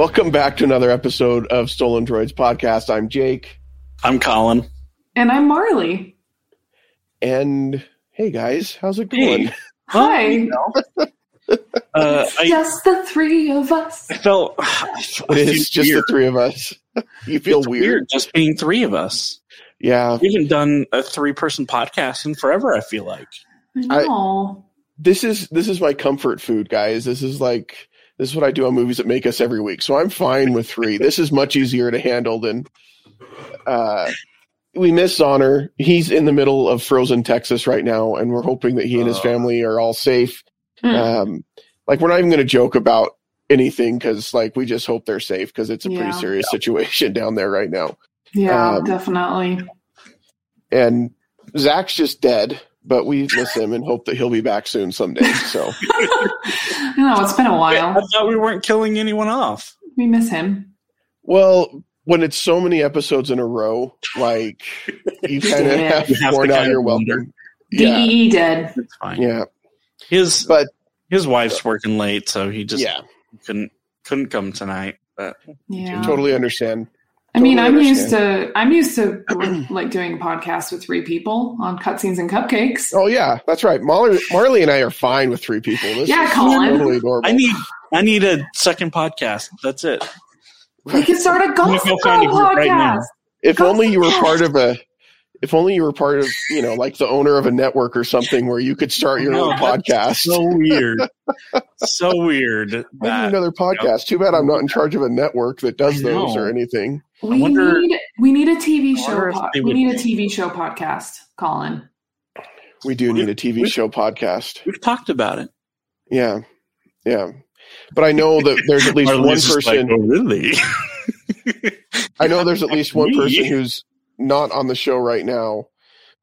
Welcome back to another episode of Stolen Droids podcast. I'm Jake, I'm Colin. And I'm Marley. and hey guys, how's it going? Hey. Hi. Uh, I, Just the three of us. I felt It is just weird. the three of us. You feel It's weird? just being three of us. Yeah. We haven't done a three person podcast in forever. I feel like I know. This is this is my comfort food, guys. This is like this is what I do on movies that make us every week. So I'm fine with three. this is much easier to handle than uh we miss Honor. He's in the middle of frozen Texas right now, and we're hoping that he and his Oh. family are all safe. Mm. Um, like we're not even going to joke about anything because like we just hope they're safe because it's a pretty Yeah. serious situation down there right now. yeah, um, definitely. And Zach's just dead, but we miss him and hope that he'll be back soon someday. So I know, it's been a while. I thought we weren't killing anyone off. We miss him. well. When it's so many episodes in a row, like you kind of have You to have out your of wonder. welcome. Yeah, DEE dead. It's fine. yeah, His but his wife's working late, so he just yeah, couldn't couldn't come tonight. But Yeah. totally understand. I mean, I'm used to I'm used to like doing podcasts with three people on cutscenes and cupcakes. Oh yeah, that's right. Marley, Marley and I are fine with three people. This Yeah, is Colin. totally adorable. I need I need a second podcast. That's it. We could start a I'm gonna go Girl a group right now. podcast. if Go only you were part of a if only you were part of you know like the owner of a network or something where you could start your No, own podcast So weird. so weird. I need That another podcast too bad i'm not in charge of a network that does those or anything We wonder- need we need a TV show. Po- we need a TV show podcast, Colin. we do need a tv We- show podcast we've talked about it. yeah yeah but i know that there's at least one Marlene's just like, person oh, really? i know there's at least one person who's not on the show right now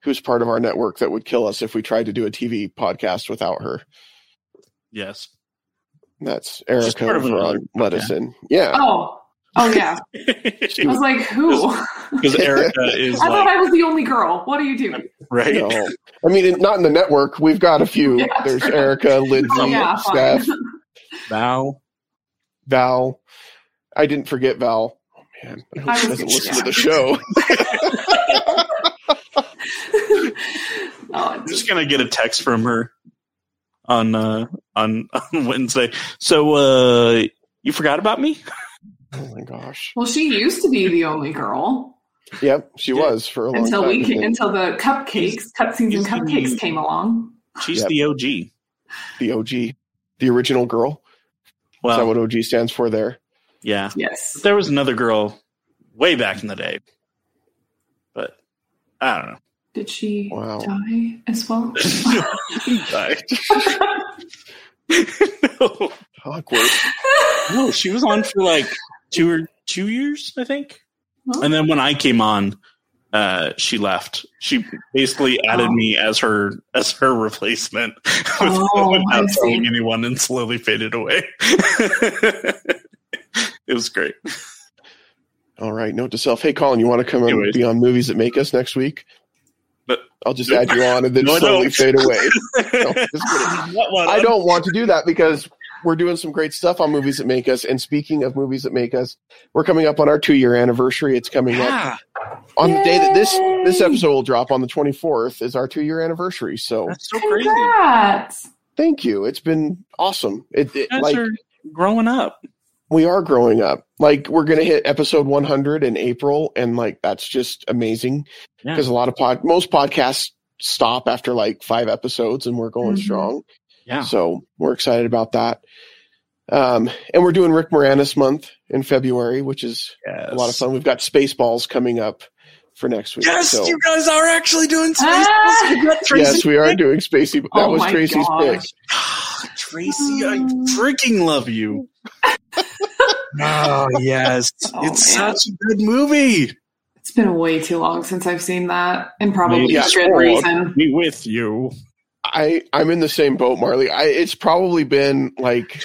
who's part of our network that would kill us if we tried to do a tv podcast without her yes. that's erica part of over medicine yeah Oh, oh yeah. I was like, who? Because Erica is I thought I was the only girl. What are you doing? right. No. I mean, not in the network. We've got a few. Yeah, There's true. Erica, Lindsay, Oh, yeah, Steph, fine. Val. Val. I didn't forget Val. Oh, man. I hope I she doesn't listen yeah. to the show. oh, I'm just gonna get a text from her on uh on, on Wednesday. So uh you forgot about me? Oh, my gosh. well, she used to be the only girl Yep, she Yeah. was for a long until time. we ca- until the cupcakes, cutscenes and used to be- cupcakes came along. She's Yep. the OG. the OG, the original girl. Is that what OG stands for there? yeah. Yes. There was another girl way back in the day. But I don't know. Did she Wow. die as well? Died. no. Awkward. no, she was on for like two or two years, I think. And then when I came on, uh, she left. She basically added Oh. me as her as her replacement without, Oh, without telling anyone, and slowly faded away. it was great. All right, note to self. Hey, Colin, you want to come and be on movies that make us next week? But- I'll just add you on and then No, slowly fade away. No, just kidding. What one? I don't want to do that because we're doing some great stuff on movies that make us. And speaking of movies that make us, we're coming up on our two year anniversary. It's coming up Yeah, on the day that this this episode will drop on the 24th is our two year anniversary. So that's so crazy. Congrats. thank you. It's been awesome. It, it like are growing up. we are growing up. Like we're gonna hit episode 100 in April, and like that's just amazing Yeah. because a lot of pod most podcasts stop after like five episodes, and we're going Mhm. strong. Yeah. So we're excited about that. Um, and we're doing Rick Moranis month in February, which is Yes. a lot of fun. We've got Spaceballs coming up for next week. Yes, so, you guys are actually doing Spaceballs. Ah! You got Tracy yes, we are doing Spacey. That Oh was Tracy's gosh. pick. Tracy, I freaking love you. oh yes, Oh, it's man. such a good movie. It's been way too long since I've seen that, and probably Yeah, for good reason. Be with you. I I'm in the same boat, Marley. I it's probably been like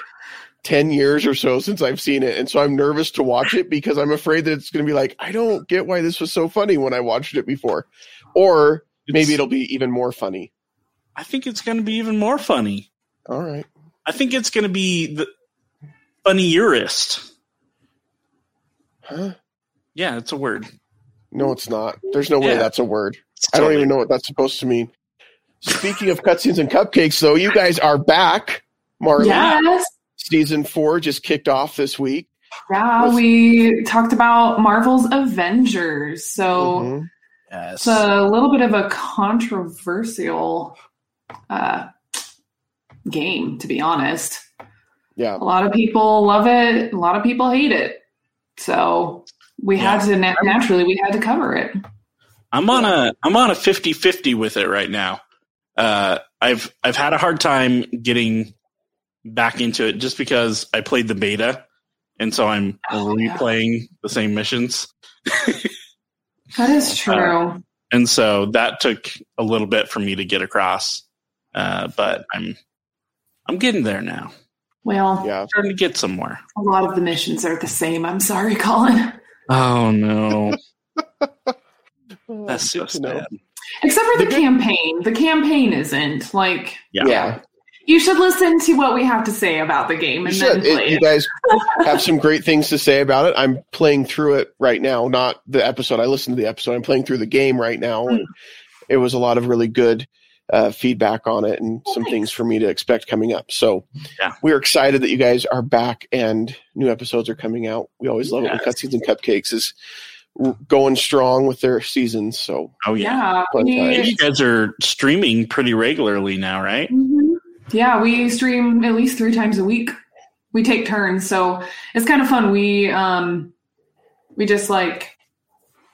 ten years or so since I've seen it, and so I'm nervous to watch it because I'm afraid that it's going to be like I don't get why this was so funny when I watched it before, or maybe It's- it'll be even more funny. I think it's going to be even more funny. All right. I think it's going to be the funniest. Huh? Yeah, it's a word. No, it's not. There's no way Yeah. that's a word. It's I don't totally- even know what that's supposed to mean. Speaking of cutscenes and cupcakes, though, you guys are back. Marley, Yes. season four just kicked off this week. Yeah, Was- we talked about Marvel's Avengers. So Mhm. Yes. it's a little bit of a controversial uh, game, to be honest. Yeah. A lot of people love it, a lot of people hate it. So we had to naturally we had to cover it. I'm on a I'm on a 50-50 with it right now. Uh, I've I've had a hard time getting back into it just because I played the beta, and so I'm Oh, yeah. replaying the same missions, That is true. and so that took a little bit for me to get across. Uh, but I'm I'm getting there now. well, Yeah. Starting to get somewhere. a lot of the missions are the same. I'm sorry, Colin. Oh no, that's so Good to know. Sad. Except for the The campaign. The campaign isn't like Yeah. Yeah. you should listen to what we have to say about the game and should. then play It- you guys have some great things to say about it. I'm playing through it right now, not the episode. I listened to the episode. I'm playing through the game right now, and it was a lot of really good uh, feedback on it and Oh, some thanks. things for me to expect coming up. So Yeah. we're excited that you guys are back and new episodes are coming out. We always love it when Yes. Cutscenes and Cupcakes is r- going strong with their seasons. So Oh yeah. Yeah, Fun we- You guys are streaming pretty regularly now, right? Mhm. Yeah, we stream at least three times a week. We take turns, so it's kind of fun. We um we just like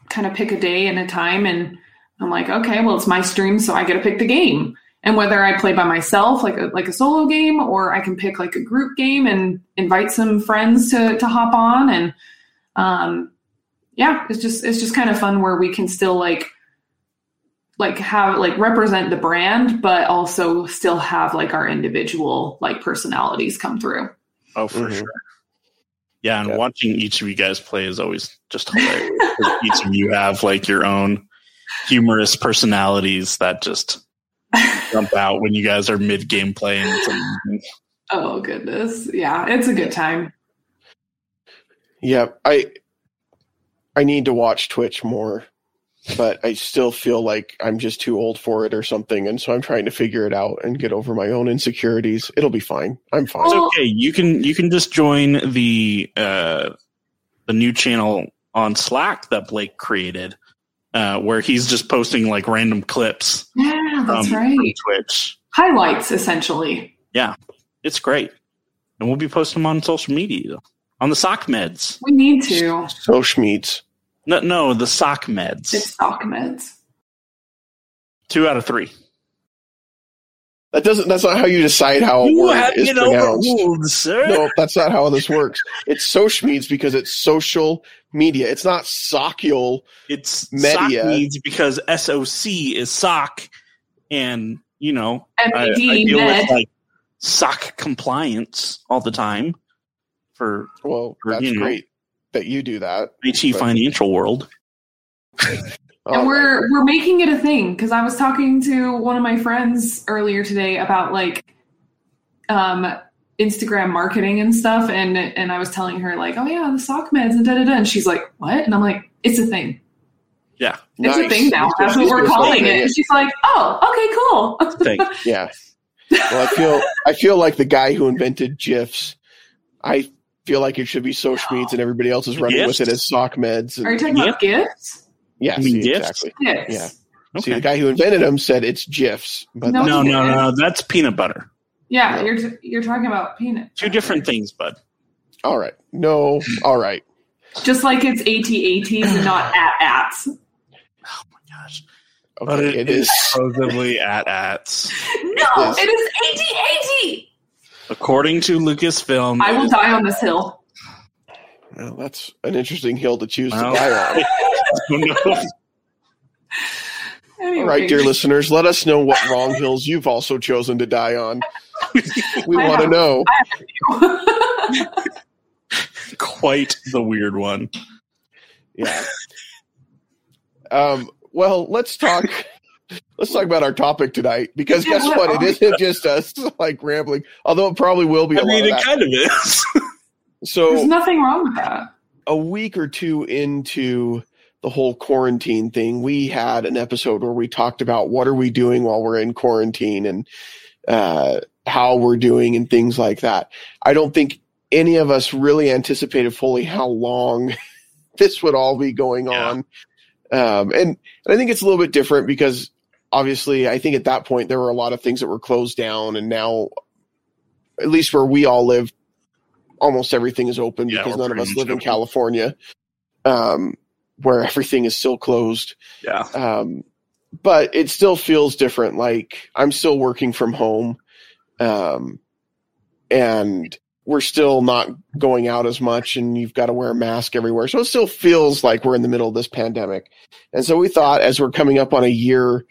kind of pick a day and a time and I'm like, okay, well it's my stream, so I get to pick the game. And whether I play by myself, like a like a solo game, or I can pick like a group game and invite some friends to to hop on and um yeah, it's just it's just kind of fun where we can still like like have like represent the brand but also still have like our individual like personalities come through Oh, for Mhm. sure. Yeah, and Yeah. watching each of you guys play is always just hilarious. each of you have like your own humorous personalities that just jump out when you guys are mid game playing. Oh goodness yeah it's a good time yeah, I I need to watch Twitch more, but I still feel like I'm just too old for it or something, and so I'm trying to figure it out and get over my own insecurities. It'll be fine. I'm fine. It's okay. You can you can just join the uh, the new channel on Slack that Blake created, uh, where he's just posting like random clips yeah that's from, right from Twitch. highlights essentially Yeah, It's great, and we'll be posting them on social media on the sock meds. we need to So Schmeeds. No, no, the sock meds. it's stock meds Two out of three. That doesn't. That's not how you decide how a You word have is been pronounced. overruled, sir. No, that's not how this works. It's Sochmeeds because it's social media. It's not social. It's Media. sock needs because SOC is sock, and you know I, I deal med with like sock compliance all the time for Well, Or, that's you know. great that you do that. IT But- financial world. Oh, and we're we're making it a thing because I was talking to one of my friends earlier today about like um Instagram marketing and stuff and and I was telling her like oh yeah the sock meds and da da da and she's like what and I'm like it's a thing Yeah. it's a thing now that's what we're calling it and she's like oh okay cool Thing. Yeah. Well, I feel I feel like the guy who invented GIFs. I feel like it should be Sochmeeds and everybody else is running with it as sock meds. And, are you talking about gifts yeah, You mean see, gifts? exactly. gifts Yeah. See, the guy who invented them said it's GIFs, but No, No, no, no. That's peanut butter. yeah No. you're you're talking about peanut Two different things, bud. all right. No, all right. just like it's AT-ATs and not at-ats Oh my gosh. Okay, But it is. supposedly at ats. no Yes. it is AT-AT According to Lucasfilm, I will die on this hill Well, that's an interesting hill to choose Well, to die on. no. Anyway. All right, dear listeners, let us know what wrong hills you've also chosen to die on. We want to know. quite the weird one. Yeah. Um, well, let's talk. Let's talk about our topic tonight because guess Yeah, what? what It isn't just us like rambling, although it probably will be a I mean, lot it of kind of is. There's So, nothing wrong with that. a week or two into the whole quarantine thing, we had an episode where we talked about what are we doing while we're in quarantine and uh, how we're doing and things like that. I don't think any of us really anticipated fully how long this would all be going Yeah. on. Um, and, and I think it's a little bit different because obviously I think at that point there were a lot of things that were closed down and now at least where we all live, almost everything is open Yeah, because none of us live in. California, um, where everything is still closed. Yeah. Um, but it still feels different. Like I'm still working from home. Um, and we're still not going out as much and you've got to wear a mask everywhere. So it still feels like we're in the middle of this pandemic. And so we thought as we're coming up on a year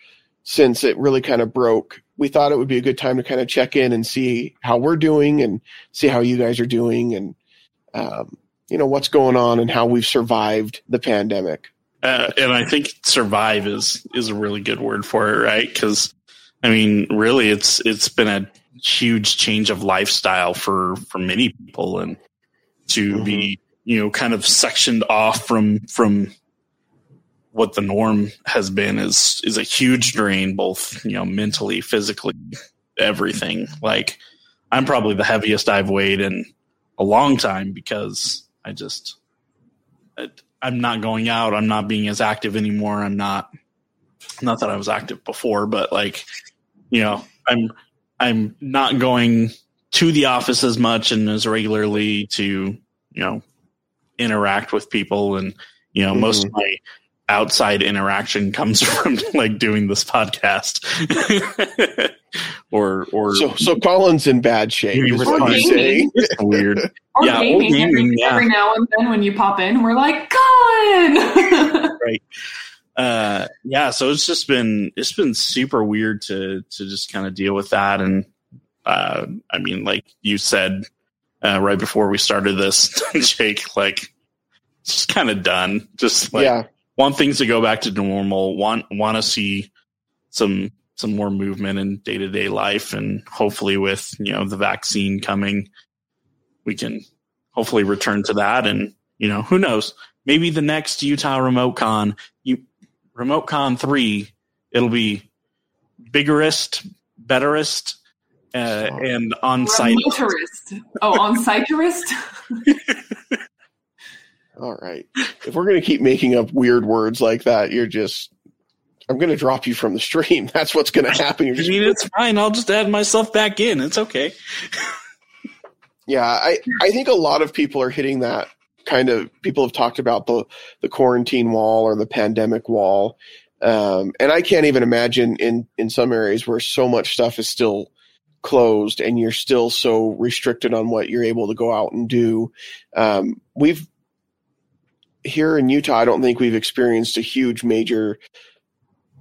since it really kind of broke, we thought it would be a good time to kind of check in and see how we're doing and see how you guys are doing and, um, you know, what's going on and how we've survived the pandemic. Uh, and I think survive is is a really good word for it, right? Because I mean, really, it's it's been a huge change of lifestyle for for many people, and to be you know kind of sectioned off from from what the norm has been is is a huge drain, both you know mentally, physically, everything. Like I'm probably the heaviest I've weighed in a long time because I just I- I'm not going out. I'm not being as active anymore. I'm not not that I was active before, but like you know, I'm I'm not going to the office as much and as regularly to you know interact with people and you know most mm-hmm. of my outside interaction comes from like doing this podcast or or So, so Colin's in bad shape. Maybe Is we're what you're fine. saying. weird Or Yeah, or gaming, every, yeah. every now and then when you pop in, we're like, Colin! uh yeah so it's just been it's been super weird to to just kind of deal with that and uh i mean like you said uh right before we started this jake like it's just kind of done just like yeah, want things to go back to normal want want to see some some more movement in day-to-day life and hopefully with you know the vaccine coming we can hopefully return to that and you know who knows maybe the next utah remote con you remote con 3 it'll be biggerest betterest uh, and on site. Oh, on siterist? all right. If we're gonna keep making up weird words like that, you're just. I'm gonna drop you from the stream. That's what's gonna happen. You're I mean, it's fine. I'll just add myself back in. It's okay. Yeah, I, I think a lot of people are hitting that kind of people have talked about the the quarantine wall or the pandemic wall. Um, and I can't even imagine in in some areas where so much stuff is still closed and you're still so restricted on what you're able to go out and do. Um, we've here in Utah, I don't think we've experienced a huge major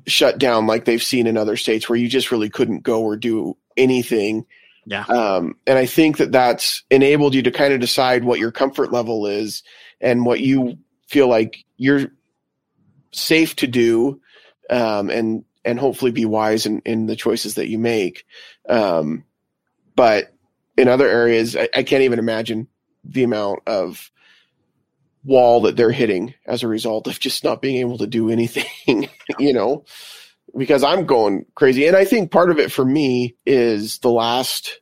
shutdown like they've seen in other states where you just really couldn't go or do anything. Yeah. Um, and I think that that's enabled you to kind of decide what your comfort level is and what you feel like you're safe to do, um, and and hopefully be wise in, in the choices that you make. Um, but in other areas, I, I can't even imagine the amount of wall that they're hitting as a result of just not being able to do anything, you know, because I'm going crazy. And I think part of it for me is the last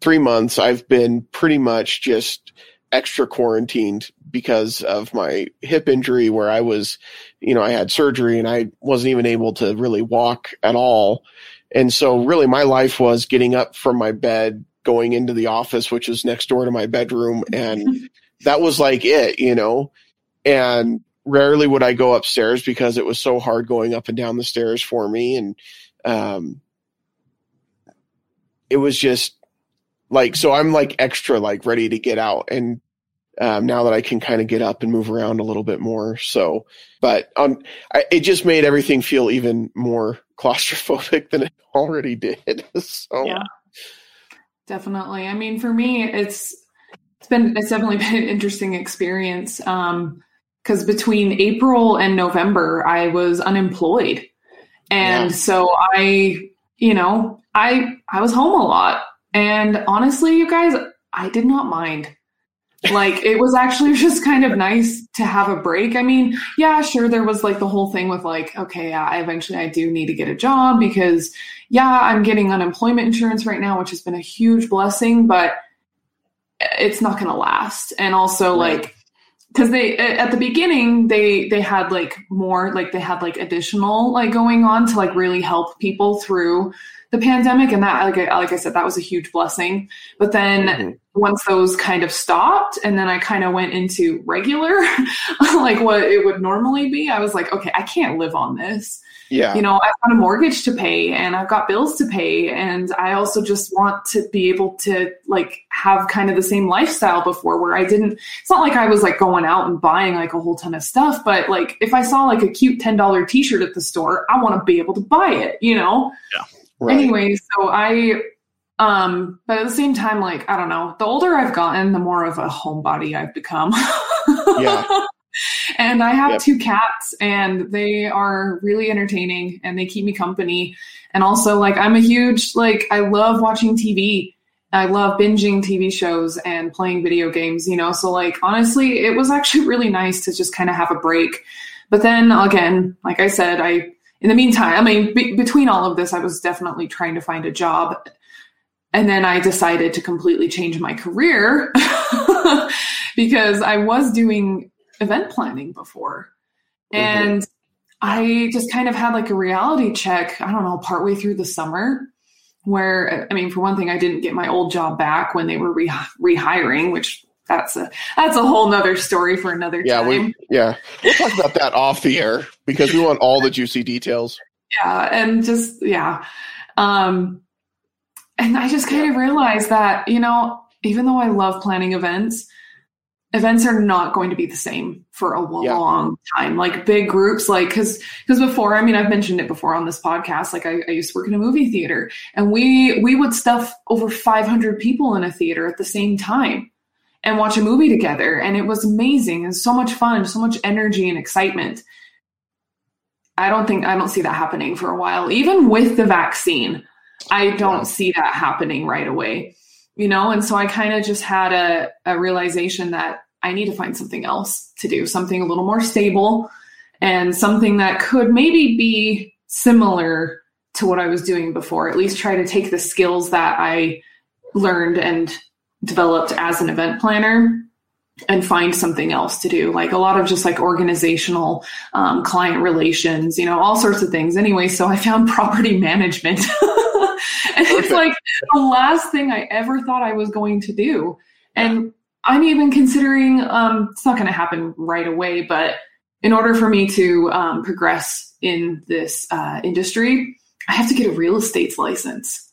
three months, I've been pretty much just extra quarantined because of my hip injury where I was, you know, I had surgery and I wasn't even able to really walk at all. And so really my life was getting up from my bed, going into the office, which is next door to my bedroom. And that was like it, you know, and rarely would I go upstairs because it was so hard going up and down the stairs for me. And, um, it was just like, so I'm like extra, like ready to get out. And, um, now that I can kind of get up and move around a little bit more. So, but um, I, it just made everything feel even more claustrophobic than it already did. so, Yeah. Definitely. I mean, for me, it's it's been it's definitely been an interesting experience. Um, because between April and November, I was unemployed, and Yeah. so I, you know, I I was home a lot, and honestly, you guys, I did not mind. Like it was actually just kind of nice to have a break. I mean, yeah, sure, there was like the whole thing with like, okay, yeah, I eventually I do need to get a job because yeah, I'm getting unemployment insurance right now, which has been a huge blessing, but it's not going to last. And also Right. like because they at the beginning they they had like more like they had like additional like going on to like really help people through the pandemic and that like I, like I said that was a huge blessing but then Mhm. once those kind of stopped and then I kind of went into regular like what it would normally be I was like okay I can't live on this Yeah. you know i've got a mortgage to pay and i've got bills to pay and i also just want to be able to like have kind of the same lifestyle before where i didn't it's not like i was like going out and buying like a whole ton of stuff but like if i saw like a cute $10 t-shirt at the store i want to be able to buy it you know right. anyway so i um but at the same time like i don't know the older i've gotten the more of a homebody i've become Yeah. And i have Yep. two cats and they are really entertaining and they keep me company. And also like i'm a huge like i love watching tv i love binging tv shows and playing video games you know? So like honestly it was actually really nice to just kind of have a break. But then again like i said i in the meantime i mean be- between all of this i was definitely trying to find a job. And then I decided to completely change my career because I was doing event planning before. Mhm. And I just kind of had like a reality check, I don't know, partway through the summer, where, I mean, for one thing, I didn't get my old job back when they were re- rehiring, which that's a that's a whole nother story for another Yeah, time. we yeah. We'll talk about that off the air because we want all the juicy details. yeah and just yeah um and i just kind of realized that you know even though i love planning events events are not going to be the same for a Yeah. long time like big groups like because because before i mean i've mentioned it before on this podcast like I, I used to work in a movie theater and we we would stuff over 500 people in a theater at the same time and watch a movie together and it was amazing and so much fun so much energy and excitement I don't think I don't see that happening for a while. Even with the vaccine, I don't Yeah. see that happening right away. You know, and so I kind of just had a, a realization that I need to find something else to do, something a little more stable and something that could maybe be similar to what I was doing before. At least try to take the skills that I learned and developed as an event planner and find something else to do like a lot of just like organizational um, client relations you know all sorts of things. Anyway so i found property management. And it's like the last thing i ever thought i was going to do. And i'm even considering um, it's not going to happen right away but in order for me to um, progress in this uh, industry i have to get a real estate license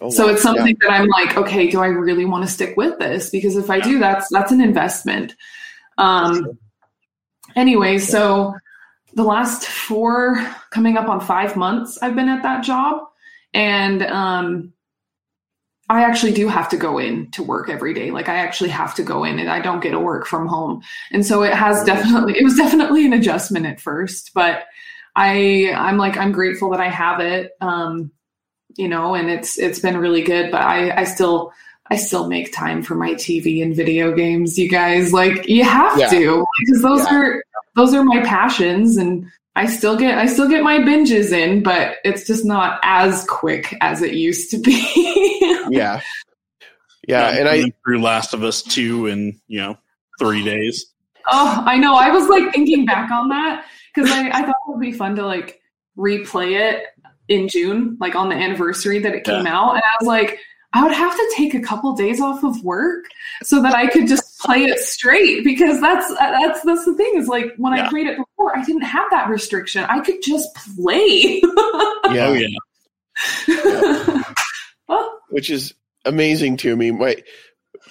Oh, so wow. it's something that I'm like, okay, do I really want to stick with this? Because if I do, that's that's an investment. Um, anyway, so the last four, coming up on five months, I've been at that job, and um, I actually do have to go in to work every day. Like I actually have to go in, and I don't get to work from home. And so it has definitely, it was definitely an adjustment at first, but I, I'm like, I'm grateful that I have it. Um, you know, and it's it's been really good. But I I still I still make time for my TV and video games. You guys, like you have Yeah. to because those Yeah. are those are my passions, and I still get I still get my binges in, but it's just not as quick as it used to be. yeah. Yeah, and I went through Last of Us two in you know three days. Oh, I know. I was like thinking back on that because I, I thought it would be fun to like replay it in June, like on the anniversary that it came out. And I was like, I would have to take a couple days off of work so that I could just play it straight because that's that's that's the thing is like when I played it before, I didn't have that restriction. I could just play. yeah, Oh yeah, oh, which is amazing to me. My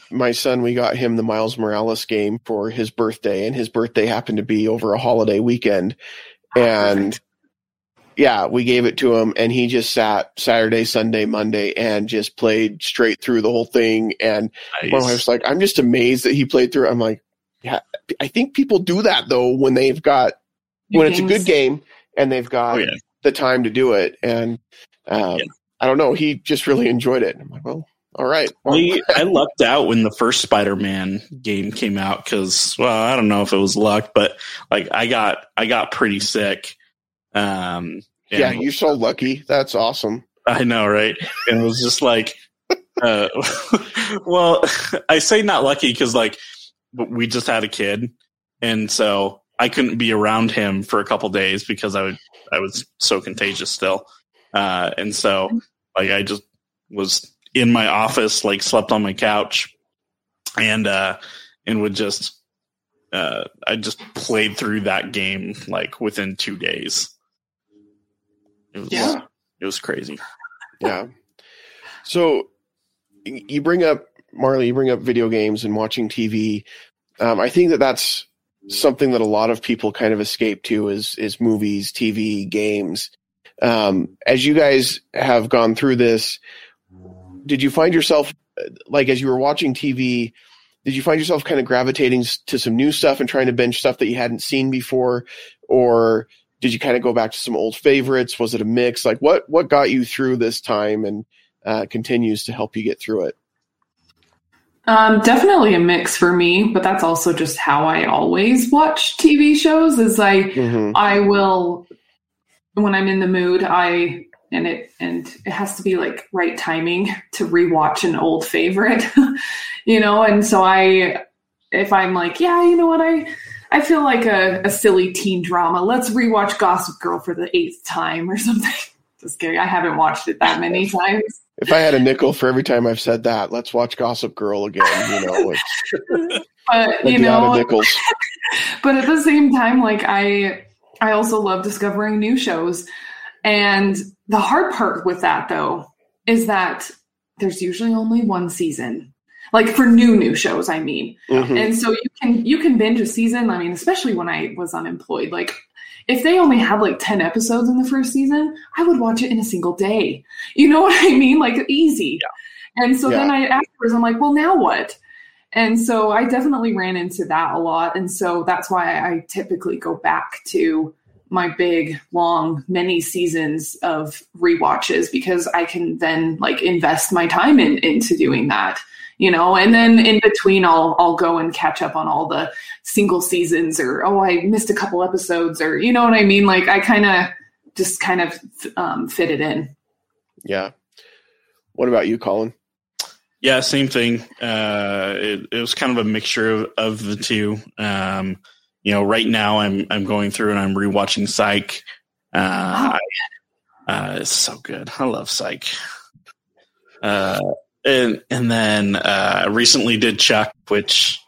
my son, we got him the Miles Morales game for his birthday, and his birthday happened to be over a holiday weekend. Oh, and yeah, we gave it to him, and he just sat Saturday, Sunday, Monday, and just played straight through the whole thing. And my wife's like, "I'm just amazed that he played through." I'm like, "Yeah, I think people do that though when they've got when it's a good game and they've got Oh yeah, the time to do it." And um, Yeah. I don't know, he just really enjoyed it. I'm like, "Well, All right. Well, We, I lucked out when the first Spider-Man game came out because, well, I don't know if it was luck, but like I got, I got pretty sick. Um, yeah, you're so lucky. That's awesome. I know, right? And it was just like, uh, well, I say not lucky because like we just had a kid, and so I couldn't be around him for a couple days because I would I was so contagious still, uh, and so like I just was in my office, like slept on my couch, and uh, and would just uh, I just played through that game like within two days. It was, Yeah. it was crazy. Yeah. So you bring up Marley, you bring up video games and watching TV. Um, I think that that's something that a lot of people kind of escape to is is movies, TV, games. Um, as you guys have gone through this, did you find yourself like as you were watching TV? Did you find yourself kind of gravitating to some new stuff and trying to binge stuff that you hadn't seen before, or did you kind of go back to some old favorites? Was it a mix? Like what what got you through this time and uh, continues to help you get through it? Um, definitely a mix for me, but that's also just how I always watch TV shows. Is I Mm-hmm. I will when I'm in the mood, I and it and it has to be like right timing to rewatch an old favorite, you know. And so I, if I'm like, yeah, you know what, I I feel like a, a silly teen drama. Let's rewatch Gossip Girl for the eighth time or something. Just kidding. I haven't watched it that many times. If I had a nickel for every time I've said that, let's watch Gossip Girl again. You know, it's, But you be out of know, nickels. but at the same time like i i also love discovering new shows and the hard part with that though is that there's usually only one season like for new new shows i mean Mhm. and so you can you can binge a season i mean especially when i was unemployed like if they only had like 10 episodes in the first season i would watch it in a single day. You know what i mean? Like easy. And so then i afterwards i'm like well now what? And so I definitely ran into that a lot. And so that's why I typically go back to my big, long, many seasons of rewatches because I can then like invest my time in, into doing that. You know, and then in between I'll I'll go and catch up on all the single seasons or oh I missed a couple episodes or you know what I mean? Like I kind of just kind of um, fit it in. Yeah. What about you, Colin? Yeah, same thing. Uh, it, it was kind of a mixture of, of the two. Um, you know, right now I'm I'm going through and I'm rewatching Psych. Uh, I, uh, it's so good. I love Psych. And and then uh, I recently did Chuck, which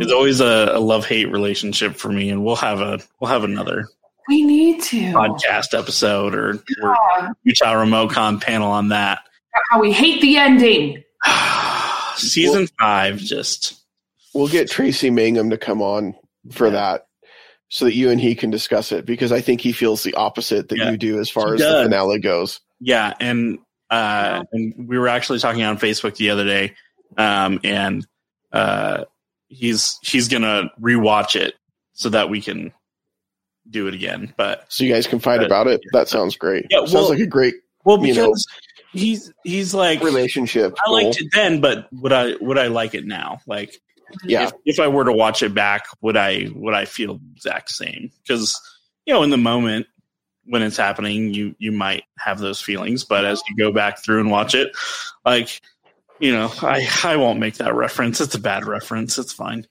is always a, a love hate relationship for me, and we'll have a we'll have another We need to. podcast episode or, or Yeah. Utah Remote Con panel on that. How we hate the ending. Season five, just We'll get Tracy Mangum to come on for that so that you and he can discuss it because I think he feels the opposite that Yeah. you do as far He as the finale goes. Yeah, and uh, and we were actually talking on Facebook the other day, um, and uh, he's he's gonna rewatch it so that we can do it again. But So you guys can fight Uh, about it. That sounds great. Yeah, sounds like a great well, You know- because he's he's like relationship. I liked goal. it then, but would I would I like it now? Like Yeah. if, if I were to watch it back, would I would I feel the exact same? Because you know, in the moment when it's happening, you you might have those feelings, but as you go back through and watch it, like you know, I I won't make that reference. It's a bad reference. It's fine.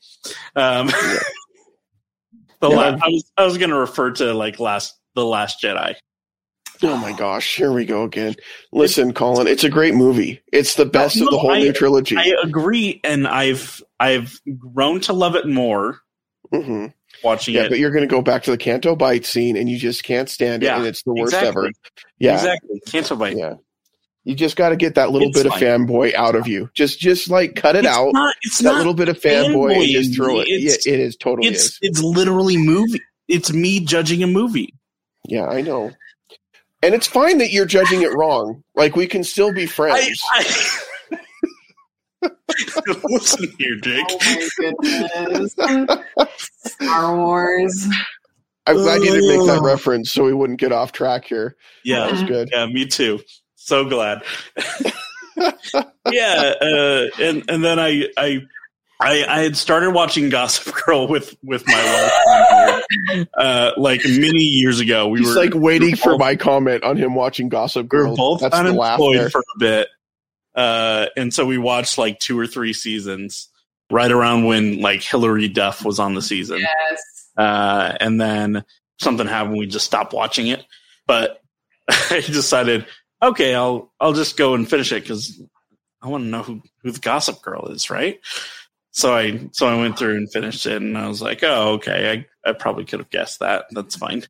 Um, the Yeah. la- I was I was going to refer to like last the Last Jedi. Oh my gosh, here we go again. Listen, Colin, it's a great movie. It's the best of the whole I- new trilogy. I agree, and I've I've grown to love it more hmm watching Yeah, it. but you're going to go back to the Canto Bight scene and you just can't stand it, Yeah, and it's the worst exactly. ever. Yeah, Exactly. Cancel bite. yeah. You just got to get that little It's bit of fanboy out of you. Just, just like cut it it's out. Not, it's that little bit of fanboy and just throw it. It's- yeah, it is totally it's is. it's literally movie. It's me judging a movie. Yeah, I know. And it's fine that you're judging it wrong. Like we can still be I, friends. I listen here, Jake. Oh my goodness. Star Wars. I'm glad you didn't make that reference so we wouldn't get off track here. Yeah, That was good. yeah, me too. So glad. yeah, uh, and and then I I I, I had started watching Gossip Girl with with my wife, uh, like many years ago. We He's were like waiting we were for both- my comment on him watching Gossip Girl. We Girl. were both That's the laugh unemployed for a bit, uh, and so we watched like two or three seasons right around when like Hilary Duff was on the season. Yes. uh, and then something happened. We just stopped watching it. But I decided, okay, I'll I'll just go and finish it because I want to know who who the Gossip Girl is, right? So I so I went through and finished it, and I was like, oh, okay, I I probably could have guessed that. That's fine.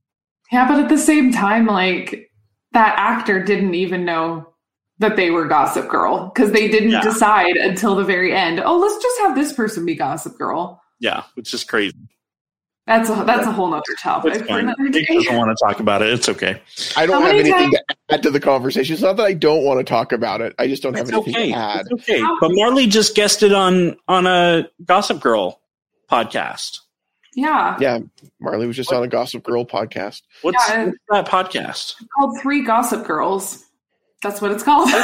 Yeah, but at the same time, like that actor didn't even know that they were Gossip Girl because they didn't Yeah. decide until the very end. Oh, let's just have this person be Gossip Girl. Yeah, which is crazy. That's a that's a whole nother topic It's for fine. another Nick day. doesn't want to talk about it. It's okay. I don't have many anything to add to the conversation. It's not that I don't want to talk about it. I just don't have It's anything okay. to add. It's okay. But Marley just guested on on a Gossip Girl podcast. Yeah, Yeah, Marley was just on a Gossip Girl podcast. What's, Yeah. what's that podcast? it's called Three Gossip Girls. That's what it's called.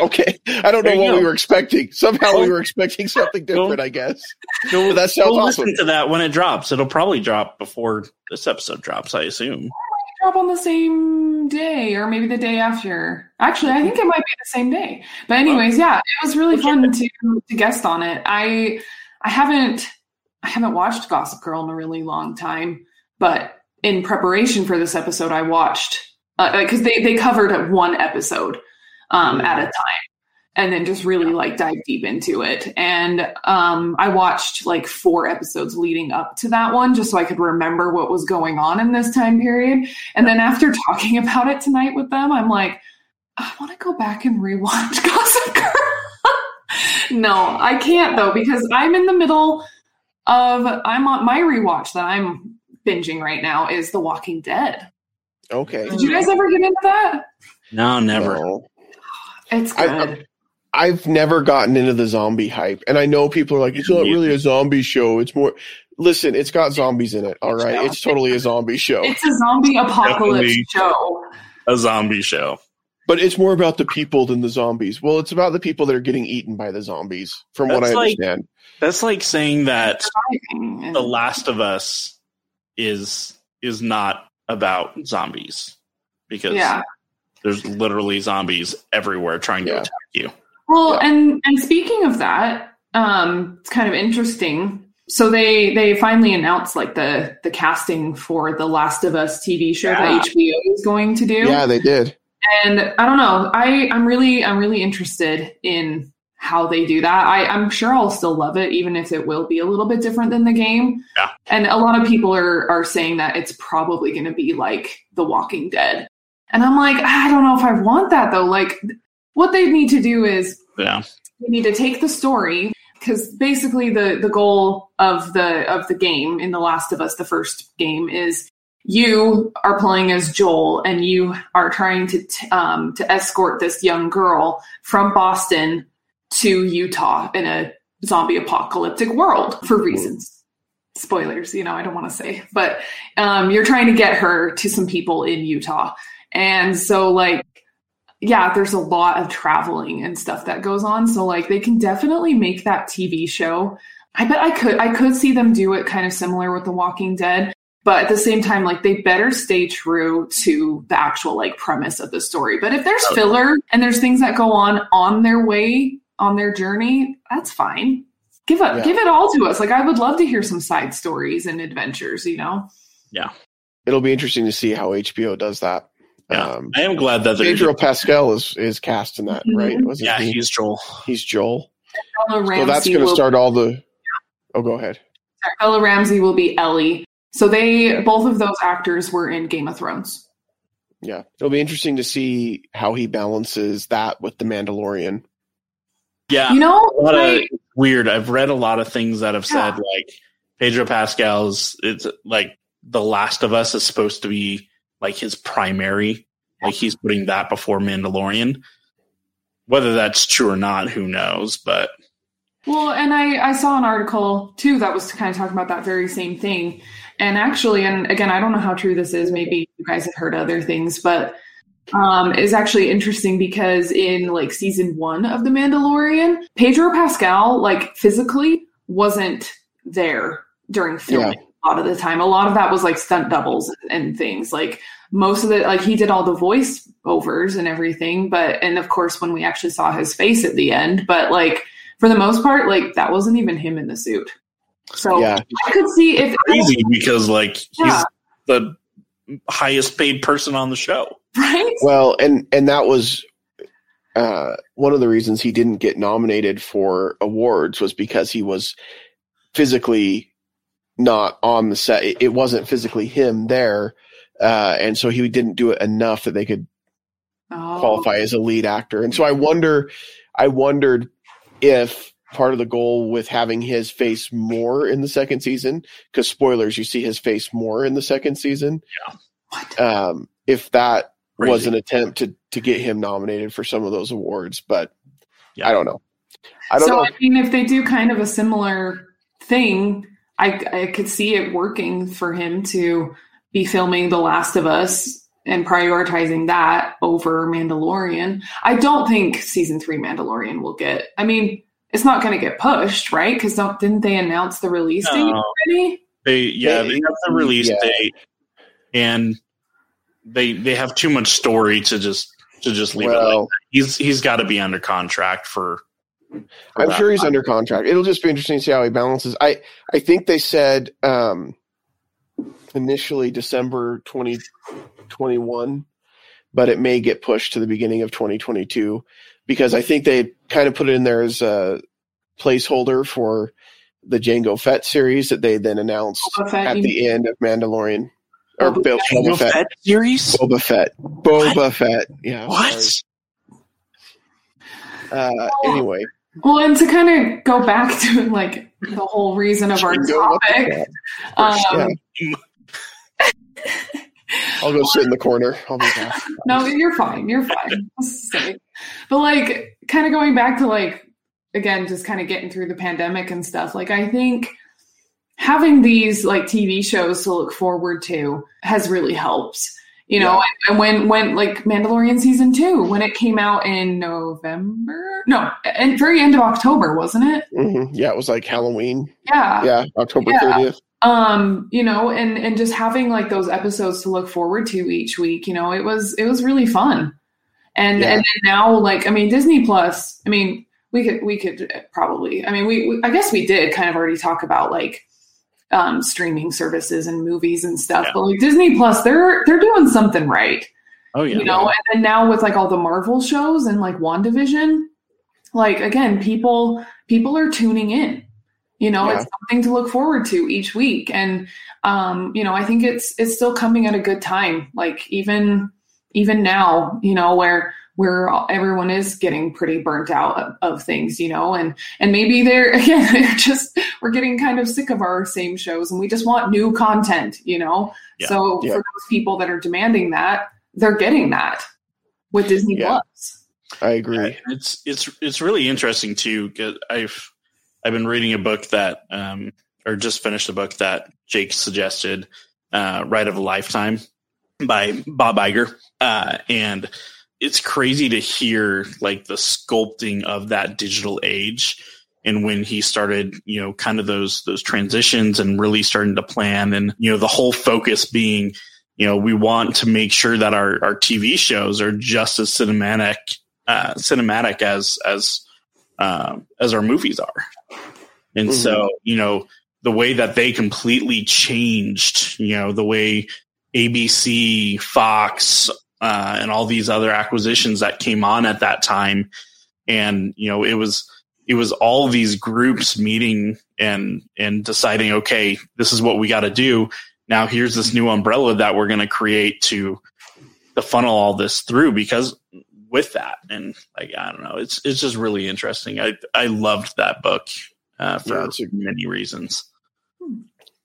Okay, I don't know There you what we were expecting. Somehow we were expecting something different. go- I guess. Go, But that sounds go awesome. listen to that when it drops. It'll probably drop before this episode drops, I assume. drop on the same day or maybe the day after. Actually, I think it might be the same day. But anyways, yeah, it was really Okay. fun to to guest on it. I I haven't I haven't watched Gossip Girl in a really long time, but in preparation for this episode, I watched because they they covered one episode um, at a time. And then just really like dive deep into it. And um, I watched like four episodes leading up to that one just so I could remember what was going on in this time period. And then after talking about it tonight with them, I'm like, I want to go back and rewatch Gossip Girl. no, I can't though because I'm in the middle of I'm on my rewatch that I'm binging right now is The Walking Dead. Okay. Did you guys ever get into that? No, never. No. It's I- good. I've never gotten into the zombie hype, and I know people are like, "It's not really a zombie show. It's more." Listen, it's got zombies in it. All right, Yeah. it's totally a zombie show, it's a zombie apocalypse Definitely. show. A zombie show. but it's more about the people than the zombies. Well, it's about the people that are getting eaten by the zombies, from what I like- understand. That's like saying that The Last of Us is is not about zombies because yeah. there's literally zombies everywhere trying to attack you. Well, Yeah. and and speaking of that, um, it's kind of interesting. So they they finally announced like the the casting for the Last of Us TV show Yeah. that HBO is going to do. Yeah, they did. And I don't know. I I'm really I'm really interested in how they do that. I I'm sure I'll still love it, even if it will be a little bit different than the game. Yeah. And a lot of people are are saying that it's probably going to be like The Walking Dead. And I'm like, I don't know if I want that though. Like, what they need to do is Yeah. we need to take the story because basically the the goal of the of the game in the last of us the first game is you are playing as joel and you are trying to t- um, to escort this young girl from boston to utah in a zombie apocalyptic world for reasons spoilers you know i don't want to say but um, you're trying to get her to some people in utah and so like yeah, there's a lot of traveling and stuff that goes on. So like they can definitely make that TV show. I bet I could I could see them do it kind of similar with The Walking Dead, but at the same time like they better stay true to the actual like premise of the story. But if there's filler and there's things that go on on their way, on their journey, that's fine. Give it Yeah. give it all to us. Like I would love to hear some side stories and adventures, you know. Yeah. It'll be interesting to see how HBO does that. Yeah. Um, I am glad that they're Pedro Pascal is is cast in that, right? Mhm. Wasn't Yeah, he? he's Joel. he's Joel. So that's going to will- start all the. Oh, go ahead. Sorry, Bella Ramsey will be Ellie. So they both of those actors were in Game of Thrones. Yeah, it'll be interesting to see how he balances that with the Mandalorian. Yeah. You know, a lot like, it's weird. I've read a lot of things that have Yeah. said like Pedro Pascal's it's like The Last of Us is supposed to be like his primary. Like he's putting that before Mandalorian. Whether that's true or not, who knows? But well, and I I saw an article too that was kind of talking about that very same thing. And actually, and again, I don't know how true this is. Maybe you guys have heard other things, but um, is actually interesting because in like season one of The Mandalorian, Pedro Pascal, like physically, wasn't there during filming a lot of the time. A lot of that was like stunt doubles and things. Like most of it, like he did all the voice overs and everything. But, and of course, when we actually saw his face at the end, but like for the most part, like that wasn't even him in the suit. So Yeah. I could see if Crazy because like Yeah. he's the highest paid person on the show. right? Well, and and that was uh, one of the reasons he didn't get nominated for awards was because he was physically not on the set. It, it wasn't physically him there, uh, and so he didn't do it enough that they could Oh, qualify as a lead actor. And so I wonder, I wondered if part of the goal with having his face more in the second season, because spoilers, you see his face more in the second season. What? Um, if that was an attempt to to get him nominated for some of those awards, but Yeah. I don't know. I don't so know. I mean, if they do kind of a similar thing, I I could see it working for him to be filming The Last of Us and prioritizing that over Mandalorian. I don't think season three Mandalorian will get. I mean, it's not going to get pushed, right? Because didn't they announce the release date already? They yeah, They- they have the release yeah. date and they they have too much story to just to just leave it like He's he's got to be under contract for. for I'm that. sure he's under contract. It'll just be interesting to see how he balances. I I think they said um, initially December 2021, but it may get pushed to the beginning of 2022 because I think they kind of put it in there as a placeholder for the Jango Fett series that they then announced Boba Fett, at you- the end of Mandalorian or Boba Bill Fett. Boba Fett. series. Boba Fett. Boba Fett. Yeah. What? sorry. Uh, anyway, Well, and to kind of go back to like the whole reason of our Django, what the topic, um, Yeah. I'll go sit in the corner. I'll be back. No, you're fine. You're fine. But like, kind of going back to like, again, just kind of getting through the pandemic and stuff. Like, I think having these like TV shows to look forward to has really helped. You know, and when when like Mandalorian season two, when it came out in November, no, and very end of October, wasn't it? hmm Yeah, it was like Halloween. Yeah. Yeah, October Yeah. 30th. um you know and and just having like those episodes to look forward to each week you know it was it was really fun and Yeah. and then now like i mean disney plus i mean we could we could probably i mean we, we i guess we did kind of already talk about like um streaming services and movies and stuff Yeah. but like disney plus they're they're doing something right Oh yeah. you know and then now with like all the marvel shows and like wandavision like again people people are tuning in you know Yeah. it's something to look forward to each week and um you know i think it's it's still coming at a good time like even even now you know where where everyone is getting pretty burnt out of, of things you know and and maybe they're again they're just we're getting kind of sick of our same shows and we just want new content you know Yeah. so Yeah. for those people that are demanding that they're getting that with disney Yeah. plus I agree. It's it's it's really interesting too. 'cause I've I've been reading a book that um or just finished a book that Jake suggested, uh, Ride of a Lifetime by Bob Iger. Uh, and it's crazy to hear like the sculpting of that digital age and when he started, you know, kind of those those transitions and really starting to plan and you know the whole focus being, you know, we want to make sure that our our TV shows are just as cinematic uh, cinematic as as um, as our movies are. And Mhm. so, you know, the way that they completely changed, you know, the way ABC, Fox, uh, and all these other acquisitions that came on at that time, and you know, it was it was all these groups meeting and and deciding, okay, this is what we got to do. Now here's this new umbrella that we're going to create to to funnel all this through because with that and like I don't know, it's it's just really interesting. I I loved that book uh, for Yeah, many reasons.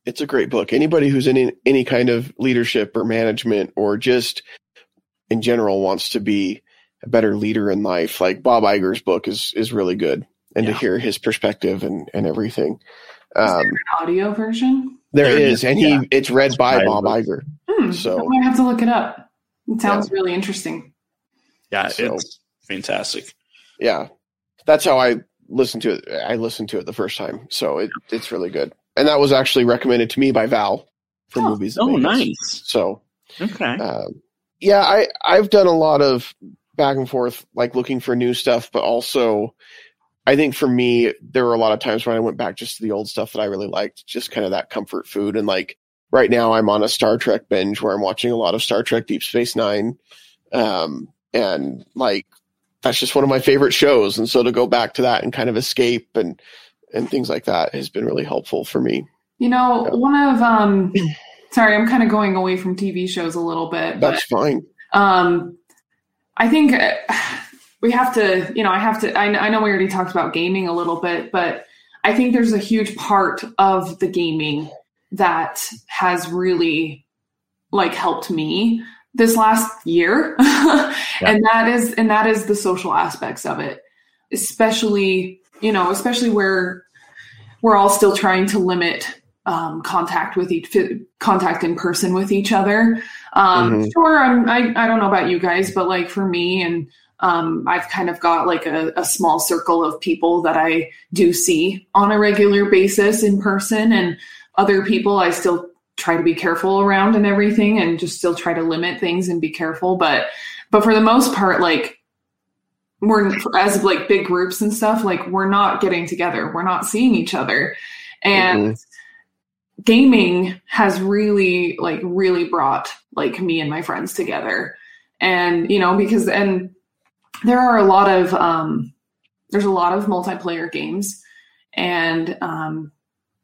It's a great book. Anybody who's in any, any kind of leadership or management or just in general wants to be a better leader in life, like Bob Iger's book is is really good, and Yeah. to hear his perspective and and everything. Is Um, there an audio version there There is, is, and yeah. he it's read by By Bob Bob. Iger. hmm, So- i might have to look it up It sounds really interesting. Yeah, So- it's fantastic. Yeah, that's how I listened to it. I listened to it the first time, so it, it's really good. And that was actually recommended to me by Val for Oh, movies. Oh, nice. So Okay. um, yeah, I I've done a lot of back and forth, like looking for new stuff, but also I think for me there were a lot of times when I went back just to the old stuff that I really liked, just kind of that comfort food. And like right now, I'm on a Star Trek binge where I'm watching a lot of Star Trek Deep Space Nine, um, and like that's just one of my favorite shows. And so to go back to that and kind of escape and and things like that has been really helpful for me. You know, Yeah. one of um sorry, I'm kind of going away from TV shows a little bit, but That's fine. um I think uh, we have to, you know, I have to I, I know we already talked about gaming a little bit, but I think there's a huge part of the gaming that has really like helped me this last year. And that is and that is the social aspects of it. Especially, you know, especially where we're all still trying to limit um, contact with each contact in person with each other. Um, Mhm. Sure, I'm, I I don't know about you guys, but like for me, and um, I've kind of got like a, a small circle of people that I do see on a regular basis in person, and other people I still try to be careful around and everything, and just still try to limit things and be careful. But but for the most part, like we're as like big groups and stuff, like we're not getting together, we're not seeing each other, and gaming has really like really brought like me and my friends together. And you know because and there are a lot of um there's a lot of multiplayer games and um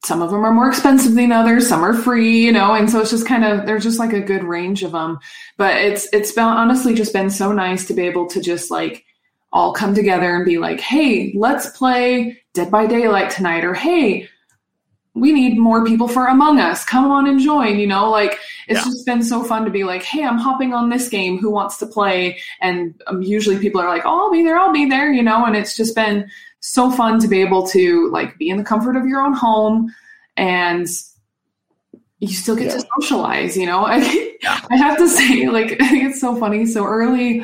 some of them are more expensive than others some are free you know and so it's just kind of there's just like a good range of them but it's it's been honestly just been so nice to be able to just like all come together and be like hey let's play dead by daylight tonight or hey we need more people for Among Us. Come on and join. You know, like it's Yeah. just been so fun to be like, hey, I'm hopping on this game. Who wants to play? And um, usually people are like, oh, I'll be there. I'll be there. You know, and it's just been so fun to be able to like be in the comfort of your own home and you still get Yeah. to socialize. You know, I, I have to say, like, I think it's so funny. So early,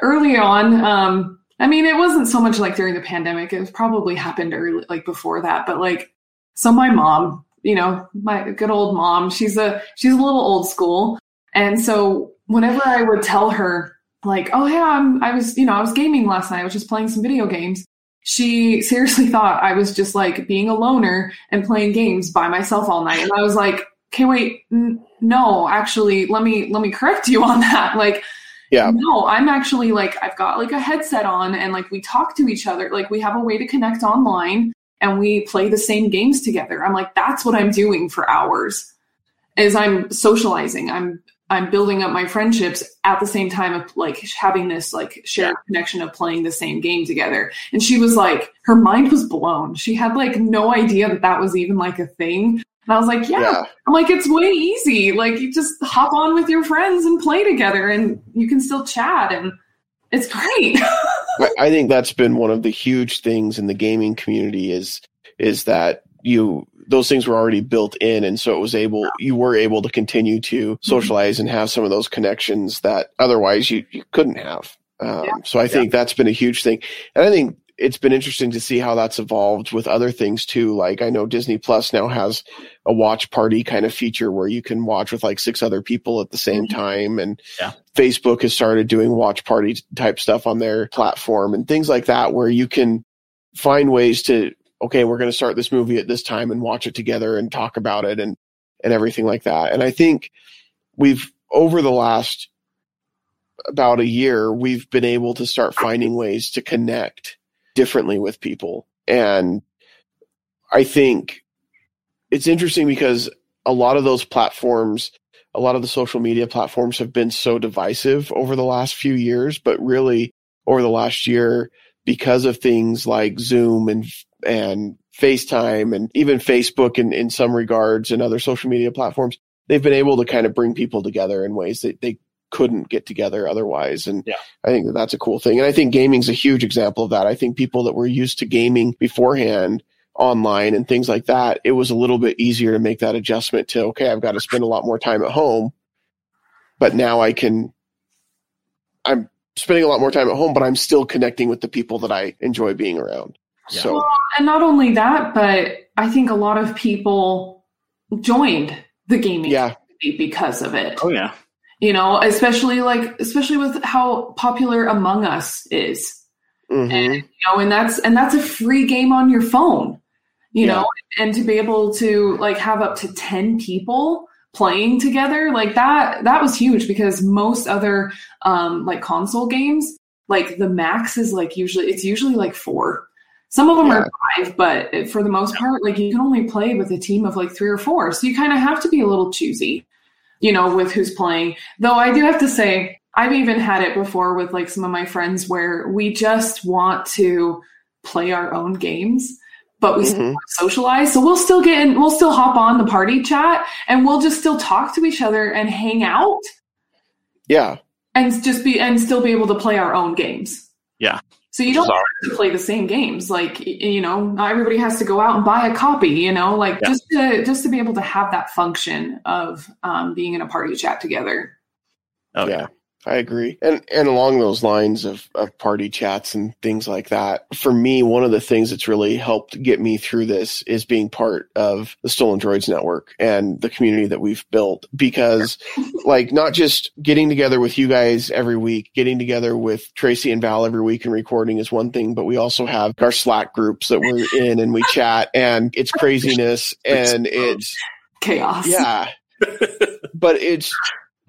early on, um, I mean, it wasn't so much like during the pandemic. It was probably happened early, like before that. But like, so my mom, you know, my good old mom, she's a she's a little old school, and so whenever I would tell her, like, oh yeah, I'm, I was, you know, I was gaming last night. I was just playing some video games. She seriously thought I was just like being a loner and playing games by myself all night, and I was like, okay, wait, n- no, actually, let me let me correct you on that. Like, Yeah. no, I'm actually like I've got like a headset on and like we talk to each other. Like we have a way to connect online and we play the same games together. I'm like that's what I'm doing for hours. Is I'm socializing. I'm I'm building up my friendships at the same time of like having this like shared connection of playing the same game together. And she was like her mind was blown. She had like no idea that that was even like a thing. And I was like, yeah, Yeah. I'm like, it's way easy. Like, you just hop on with your friends and play together, and you can still chat, and it's great. I, I think that's been one of the huge things in the gaming community is is that you those things were already built in and so it was able you were able to continue to socialize and have some of those connections that otherwise you, you couldn't have. Um, Yeah. so i think that's been a huge thing. And i think it's been interesting to see how that's evolved with other things too. Like i know disney plus now has a watch party kind of feature where you can watch with like six other people at the same mm-hmm. time and Yeah. facebook has started doing watch party type stuff on their platform and things like that where you can find ways to okay we're going to start this movie at this time and watch it together and talk about it and and everything like that. And i think we've over the last about a year we've been able to start finding ways to connect differently with people. And i think it's interesting because a lot of those platforms a lot of the social media platforms have been so divisive over the last few years but really over the last year because of things like zoom and and FaceTime and even Facebook in, in some regards and other social media platforms, they've been able to kind of bring people together in ways that they couldn't get together otherwise. And Yeah. I think that that's a cool thing. And I think gaming's a huge example of that. I think people that were used to gaming beforehand online and things like that, it was a little bit easier to make that adjustment to, okay, I've got to spend a lot more time at home. but now I can. I'm spending a lot more time at home, but I'm still connecting with the people that I enjoy being around. Yeah. So Well, and not only that, but I think a lot of people joined the gaming yeah, community because of it. Oh yeah. You know, especially like especially with how popular Among Us is. hmm you know and that's and that's a free game on your phone you Yeah. know and to be able to like have up to 10 people playing together like that that was huge because most other um like console games like the max is like usually it's usually like four. Some of them are five but for the most part like you can only play with a team of like three or four. So you kind of have to be a little choosy you know with who's playing though i do have to say I've even had it before with like some of my friends where we just want to play our own games, but we still Mhm. want to socialize. So we'll still get in, we'll still hop on the party chat and we'll just still talk to each other and hang out yeah, and just be and still be able to play our own games. Yeah. So you don't have to play the same games. Like you know, not everybody has to go out and buy a copy. You know, like Yeah. just to just to be able to have that function of um, being in a party chat together. Oh yeah. I agree. And and along those lines of, of party chats and things like that, for me, one of the things that's really helped get me through this is being part of the Stolen Droids Network and the community that we've built. Because like not just getting together with you guys every week, getting together with Tracy and Val every week and recording is one thing, but we also have our Slack groups that we're in and we chat and it's craziness and it's Chaos. yeah. but it's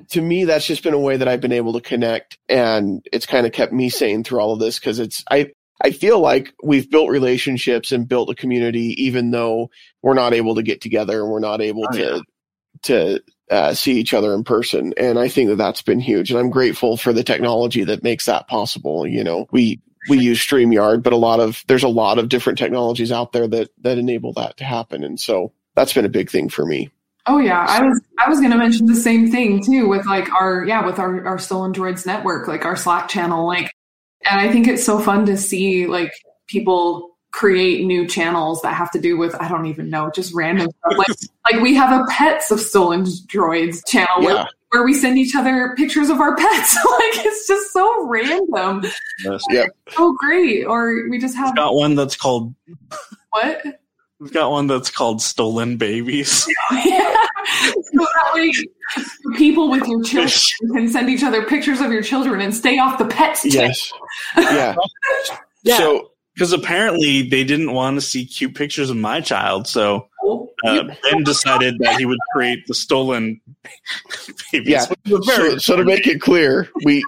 to me that's just been a way that I've been able to connect and it's kind of kept me sane through all of this because it's I I feel like we've built relationships and built a community even though we're not able to get together and we're not able Oh, to yeah. to uh, see each other in person and I think that that's been huge and I'm grateful for the technology that makes that possible you know we we use StreamYard but a lot of there's a lot of different technologies out there that that enable that to happen and so that's been a big thing for me Oh yeah, I was I was going to mention the same thing too with like our yeah with our our stolen droids network like our Slack channel like, and I think it's so fun to see like people create new channels that have to do with I don't even know just random stuff. Like like we have a pets of stolen droids channel where, yeah. where we send each other pictures of our pets. Like it's just so random. Yes. Yep. so great. Or we just have got one that's called what we've got one that's called Stolen Babies. yeah. so that way people with your children can send each other pictures of your children and stay off the pets chat. Yes. Yeah. Yeah. So Because apparently they didn't want to see cute pictures of my child, so uh, Ben decided that he would create the stolen babies. Yeah. which was very so, so to make it clear, we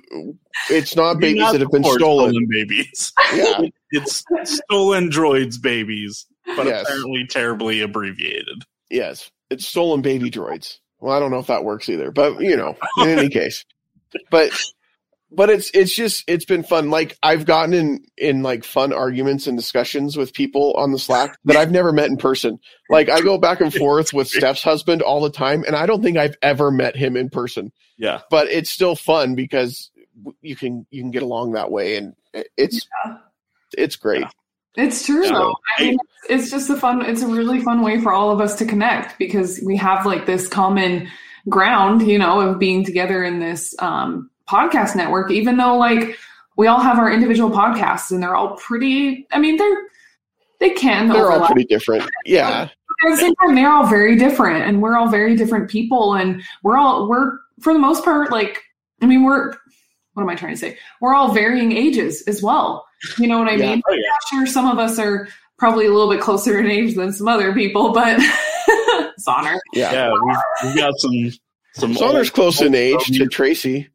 it's not babies not that have been support stolen. babies. Yeah. It's stolen droids babies, but Yes. apparently terribly abbreviated. Yes. It's stolen baby droids. Well, I don't know if that works either, but you know, in any case. But but it's it's just it's been fun. Like I've gotten in in like fun arguments and discussions with people on the Slack that I've never met in person. Like I go back and forth with Steph's husband all the time, and I don't think I've ever met him in person. Yeah. But it's still fun because you can you can get along that way, and it's it's great. Yeah. It's true though. I mean, it's, it's just a fun. It's a really fun way for all of us to connect because we have like this common ground, you know, of being together in this um, podcast network. Even though like we all have our individual podcasts and they're all pretty. I mean, they're they can They're all pretty different. Yeah. at the same time they're all very different and we're all very different people and we're all we're for the most part like i mean we're what am i trying to say we're all varying ages as well you know what i Yeah. mean Oh, yeah. I'm sure some of us are probably a little bit closer in age than some other people but Sonner. Yeah. Yeah, we've, we've got some some. Sonner's old- close in age to zombies. Tracy.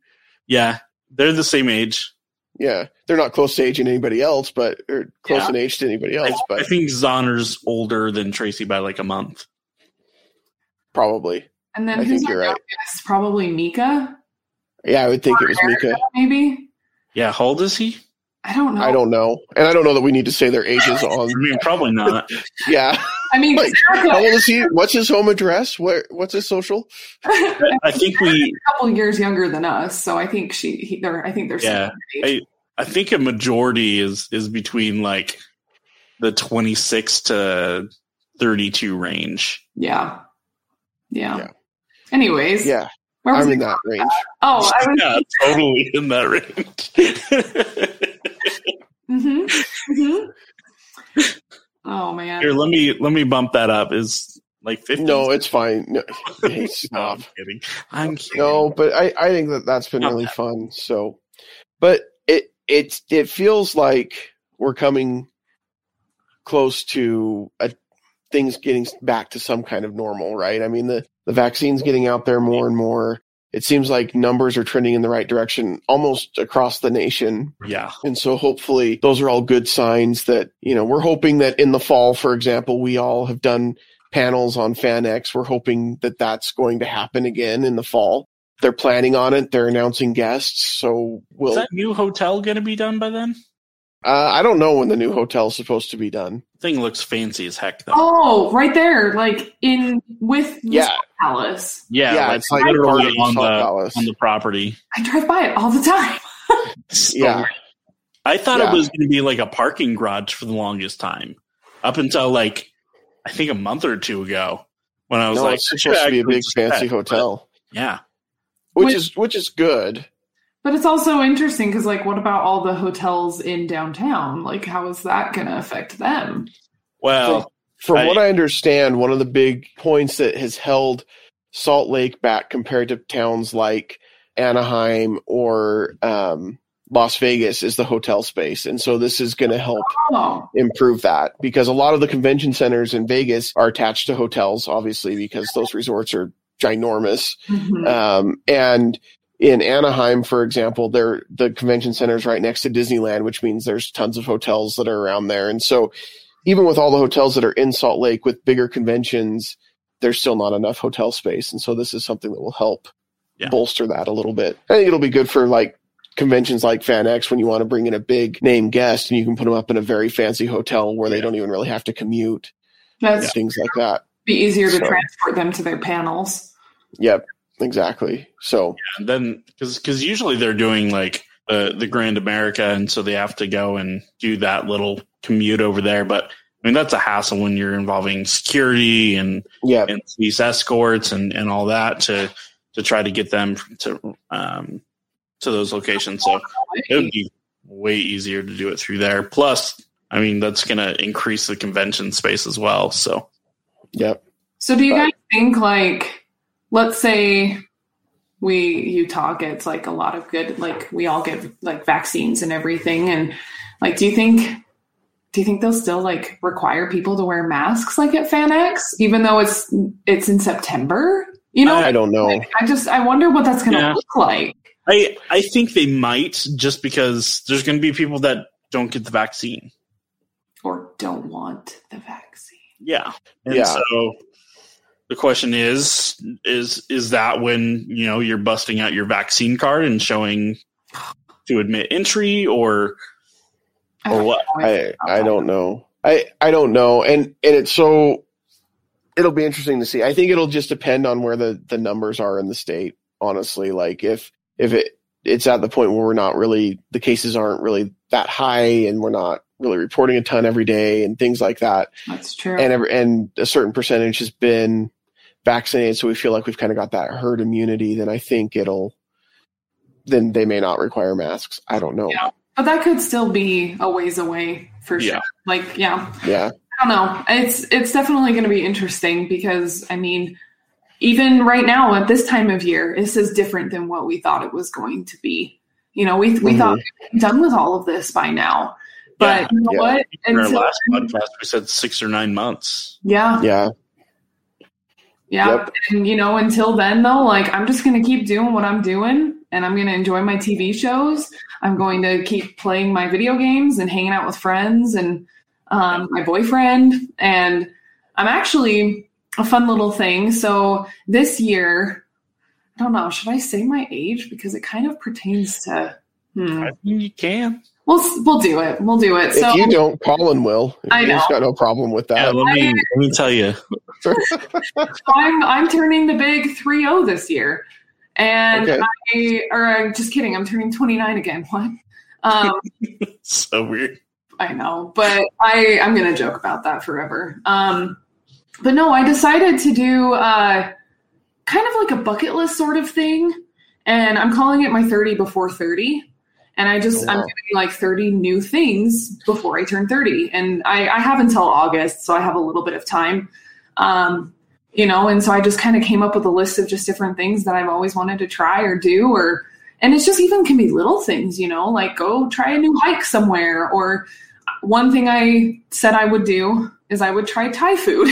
Yeah, they're the same age. Yeah. They're not close to age in anybody else, but or close Yeah. in age to anybody I, else, I but think Zonner's older than Tracy by like a month. probably. and then I who's think you're right. youngest? probably mika Yeah, I would think it was Mika. maybe Yeah, how old is he? I don't know I don't know. And I don't know that we need to say their ages on I mean, probably not. Yeah. i mean Like, Erica- How old is he? What's his home address? Where what's his social? I think we. a couple years younger than us, so I think she, he, they're, I think they're Yeah, similar age. I think a majority is is between like the twenty six to thirty two range. yeah. yeah, Yeah. Anyways, Yeah. Where was I'm in that range. Oh, I was. yeah, totally in that range. Hmm hmm Oh man. Here, let me let me bump that up. Is like fifty? No, it's fine. No, hey, stop. I'm kidding. I'm kidding. No, but I, I think that that's been Not really bad. fun. So, but it it it feels like we're coming close to a, things getting back to some kind of normal, right? I mean the the vaccine's getting out there more and more. It seems like numbers are trending in the right direction almost across the nation. Yeah, And so hopefully those are all good signs that, you know, we're hoping that in the fall, for example, we all have done panels on FanX. We're hoping that that's going to happen again in the fall. They're planning on it. They're announcing guests. So is we'll, that new hotel going to be done by then? Uh, I don't know when the new hotel is supposed to be done. Thing looks fancy as heck though. Oh, right there, like in with the Yeah. palace. yeah, yeah, like it's like literally on the Palace. on the property. I drive by it all the time. So Yeah. I thought Yeah. it was going to be like a parking garage for the longest time, up until like I think a month or two ago when I was No, like, it's supposed to be a big fancy check, hotel, Yeah, which Wait. is, which is good. But it's also interesting because, like, what about all the hotels in downtown? Like, how is that going to affect them? well, From I- what I understand, one of the big points that has held Salt Lake back compared to towns like Anaheim or um, Las Vegas is the hotel space. And so this is going to help Oh, improve that because a lot of the convention centers in Vegas are attached to hotels, obviously, because those resorts are ginormous. mhm. Um, and in Anaheim, for example, there the convention center is right next to Disneyland, which means there's tons of hotels that are around there. And so, even with all the hotels that are in Salt Lake with bigger conventions, there's still not enough hotel space. And so, this is something that will help Yeah. bolster that a little bit. I think it'll be good for like conventions like FanX when you want to bring in a big name guest and you can put them up in a very fancy hotel where they Yeah. don't even really have to commute That's and things like that. be easier to So- transport them to their panels. Yep, exactly. So, and then because because usually they're doing like the the Grand America, and so they have to go and do that little commute over there. But I mean, that's a hassle when you're involving security and yeah, and police escorts and and all that to to try to get them to um to those locations. So it would be way easier to do it through there. Plus, I mean, that's going to increase the convention space as well. So yep. So, do you But- guys think, like, let's say we Utah gets like a lot of good, like, we all get like vaccines and everything, and like, do you think? Do you think they'll still like require people to wear masks like at FanX, even though it's it's in September? You know, I don't know. like, I just I wonder what that's going to Yeah. look like. I I think they might just because there's going to be people that don't get the vaccine. or don't want the vaccine. Yeah. And Yeah. so the question is is is that when, you know, you're busting out your vaccine card and showing to admit entry or or don't what? I I don't know. I I don't know. And and it's so it'll be interesting to see. I think it'll just depend on where the the numbers are in the state, honestly. Like if if it it's at the point where we're not really the cases aren't really that high and we're not really reporting a ton every day and things like that. That's true. And every, and a certain percentage has been vaccinated so we feel like we've kind of got that herd immunity, then I think it'll then they may not require masks. I don't know. Yeah. but that could still be a ways away for sure. Yeah. Like, yeah, yeah. I don't know. It's it's definitely going to be interesting because I mean, even right now at this time of year, this is different than what we thought it was going to be. You know, we we Mhm. thought we were done with all of this by now, but Yeah. you know Yeah. what? In our last podcast we said 6 or 9 months. yeah, Yeah. Yeah, Yep. and you know, until then though, like I'm just going to keep doing what I'm doing, and I'm going to enjoy my TV shows. I'm going to keep playing my video games and hanging out with friends and um, my boyfriend. And I'm actually a fun little thing. So this year, I don't know, should I say my age because it kind of pertains to. Hmm. I mean, you can. We'll we'll do it. We'll do it. So if you don't, Colin will. I He's know. got no problem with Yeah, that. let me let me tell you. I'm I'm turning the big 3-0 this year. And Okay. I or I'm just kidding, I'm turning 29 again. What? Um so weird. I know, but I I'm gonna joke about that forever. Um, but no, I decided to do uh, kind of like a bucket list sort of thing. And I'm calling it my 30 before 30. And I just, Oh, wow. I'm doing like 30 new things before I turn 30. And I, I have until August, so I have a little bit of time. Um, you know, and so I just kind of came up with a list of just different things that I've always wanted to try or do, or, and it's just even can be little things, you know, like go try a new hike somewhere. Or one thing I said I would do is I would try Thai food.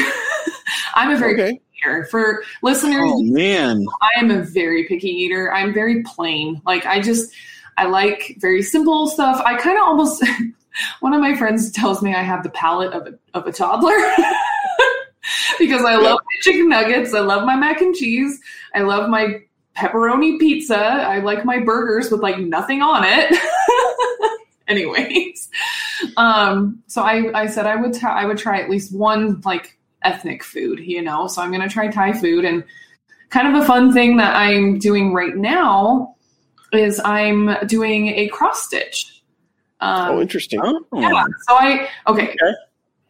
I'm a very Okay. picky eater. For listeners, Oh man, I am a very picky eater. I'm very plain. Like I just I like very simple stuff. I kind of almost one of my friends tells me I have the palate of a of a toddler. because I love my chicken nuggets, I love my mac and cheese, I love my pepperoni pizza, I like my burgers with like nothing on it. Anyways, um, so I, I said I would t- I would try at least one like ethnic food, you know. So I'm gonna try Thai food and kind of a fun thing that I'm doing right now is I'm doing a cross stitch. Um, Oh, interesting. oh, yeah. So I okay. Okay.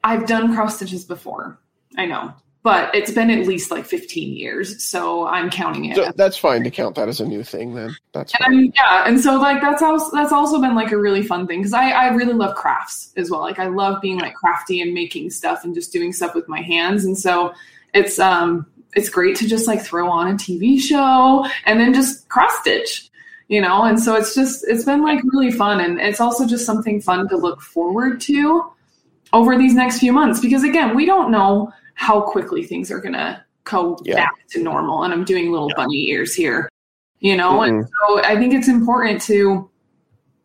I've done cross stitches before. I know, but it's been at least like 15 years, so I'm counting it. So that's fine to count that as a new thing. Then that's and fine. I'm, yeah, and so like that's also that's also been like a really fun thing because I I really love crafts as well. Like I love being like crafty and making stuff and just doing stuff with my hands, and so it's um it's great to just like throw on a TV show and then just cross stitch, you know. And so it's just it's been like really fun, and it's also just something fun to look forward to over these next few months because again we don't know how quickly things are gonna go Yeah. back to normal. And I'm doing little Yeah. bunny ears here, you know. And Mhm. so I think it's important to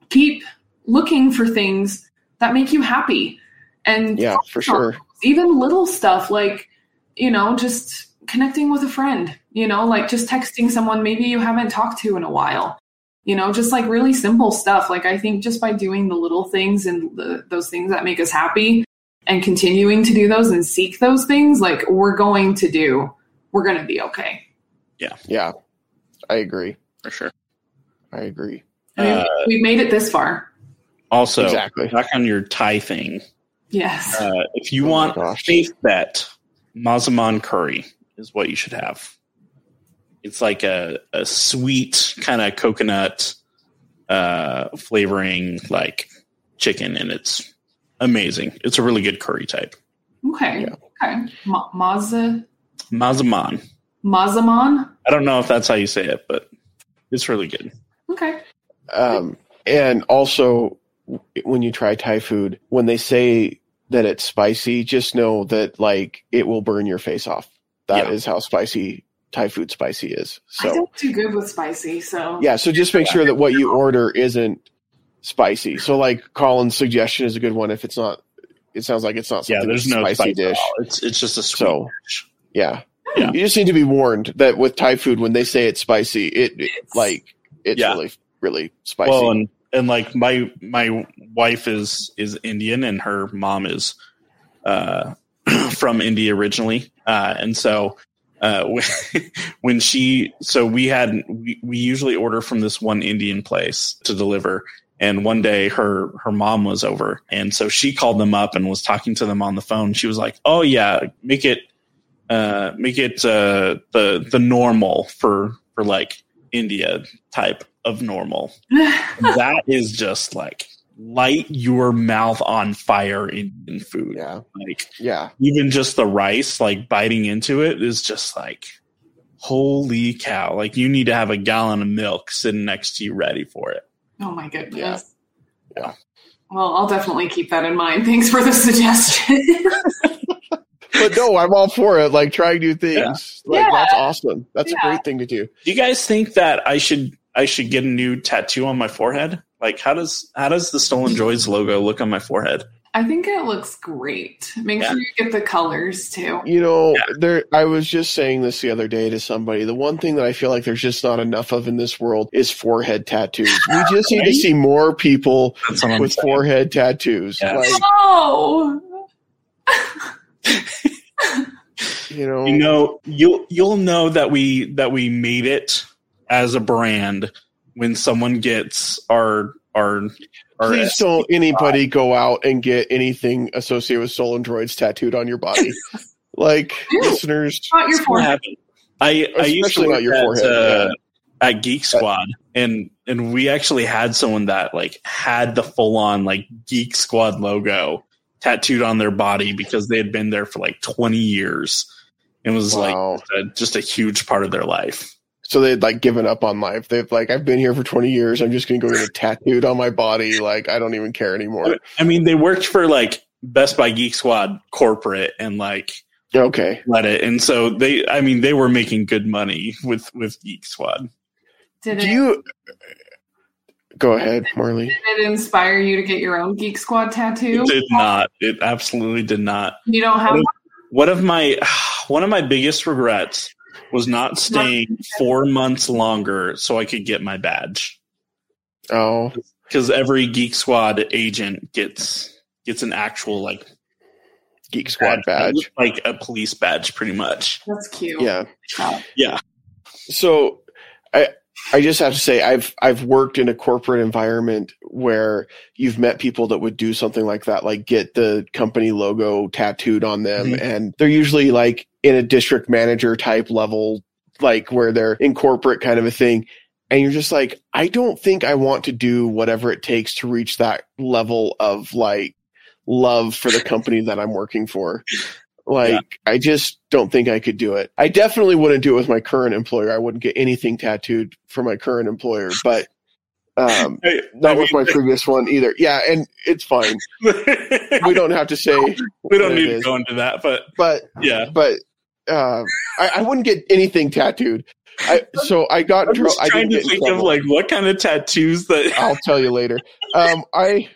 keep looking for things that make you happy and Yeah, for sure. even little stuff like you know just connecting with a friend you know like just texting someone maybe you haven't talked to in a while you know just like really simple stuff like i think just by doing the little things and the, those things that make us happy and continuing to do those and seek those things like we're going to do we're going to be okay Yeah, yeah I agree. for sure. I agree. I mean, Uh, we've made it this far Also, Exactly. back on your Thai thing, yes uh, if you Oh want gosh. safe bet, Massaman curry is what you should have. It's like a, a sweet kind of coconut uh, flavoring, like chicken, and it's amazing. It's a really good curry type. okay Yeah. okay Ma- Maza Massaman. Massaman I don't know if that's how you say it, but it's really good. okay Um, and also, when you try Thai food, when they say that it's spicy, just know that like it will burn your face off. That is Yeah. how spicy Thai food spicy is. So I So don't do good with spicy, so yeah, so just make sure that what you order isn't spicy. So like Colin's suggestion is a good one. If it's not, it sounds like it's not Yeah, there's no spicy spice at dish. all. It's it's just a sweet So dish. yeah. Yeah. you just need to be warned that with Thai food, when they say it's spicy, it, it like it's Yeah. really really spicy. Well, and and like my my wife is is Indian, and her mom is uh, from India originally, uh, and so uh, when- she so we had we, we usually order from this one Indian place to deliver. And one day her her mom was over, and so she called them up and was talking to them on the phone. She was like, "Oh yeah, make it uh, make it uh, the the normal for for like India type of normal." that is just like light your mouth on fire Indian food. yeah, Like yeah, even just the rice, like biting into it is just like holy cow. Like you need to have a gallon of milk sitting next to you ready for it. oh my goodness. Yeah. Yeah. Well, I'll definitely keep that in mind. Thanks for the suggestion. but no, I'm all for it. Like trying new things. Like Yeah. that's awesome. That's Yeah. a great thing to do. Do you guys think that I should I should get a new tattoo on my forehead? Like how does how does the Stolen Droids logo look on my forehead? I think it looks great. Make Yeah. sure you get the colors too. You know, Yeah. there. I was just saying this the other day to somebody. The one thing that I feel like there's just not enough of in this world is forehead tattoos. We just need to see more people That's what I'm with saying. forehead tattoos. Yes. Like Oh, you know, you know you'll you'll know that we that we made it as a brand when someone gets our our our please don't anybody go out and get anything associated with stolen droids tattooed on your body. like listeners, not your what forehead. happened I I used to work not your at, forehead, uh, at Geek Squad, and and we actually had someone that like had the full on like Geek Squad logo tattooed on their body because they had been there for like twenty years. It was Wow. like a, just a huge part of their life. So they'd like given up on life. They've like, I've been here for 20 years. I'm just going to go get it tattooed on my body. Like, I don't even care anymore. I mean, they worked for like Best Buy Geek Squad corporate and like Okay. let it, and so they, I mean, they were making good money with with Geek Squad. Did Do it, you go ahead, Marley? did it inspire you to get your own Geek Squad tattoo? It did not. It absolutely did not. You don't have one? one of my one of my biggest regrets was not staying four months longer so I could get my badge Oh, because every Geek Squad agent gets gets an actual like Geek Squad badge. like a police badge, pretty much. That's cute. Yeah. Wow. So I just have to say I've I've worked in a corporate environment where you've met people that would do something like that, like get the company logo tattooed on them, Mhm. and they're usually like in a district manager type level, like where they're in corporate kind of a thing. And you're just like, I don't think I want to do whatever it takes to reach that level of like love for the company that I'm working for. Like, Yeah. I just don't think I could do it. I definitely wouldn't do it with my current employer. I wouldn't get anything tattooed for my current employer, but um, Hey, not I with my previous one either. Yeah, and it's fine. We don't have to say, we don't need to go into that, but but yeah. but uh, I, I wouldn't get anything tattooed. I so I got I'm I trying didn't to think of like what kind of tattoos that. I'll tell you later. Um, I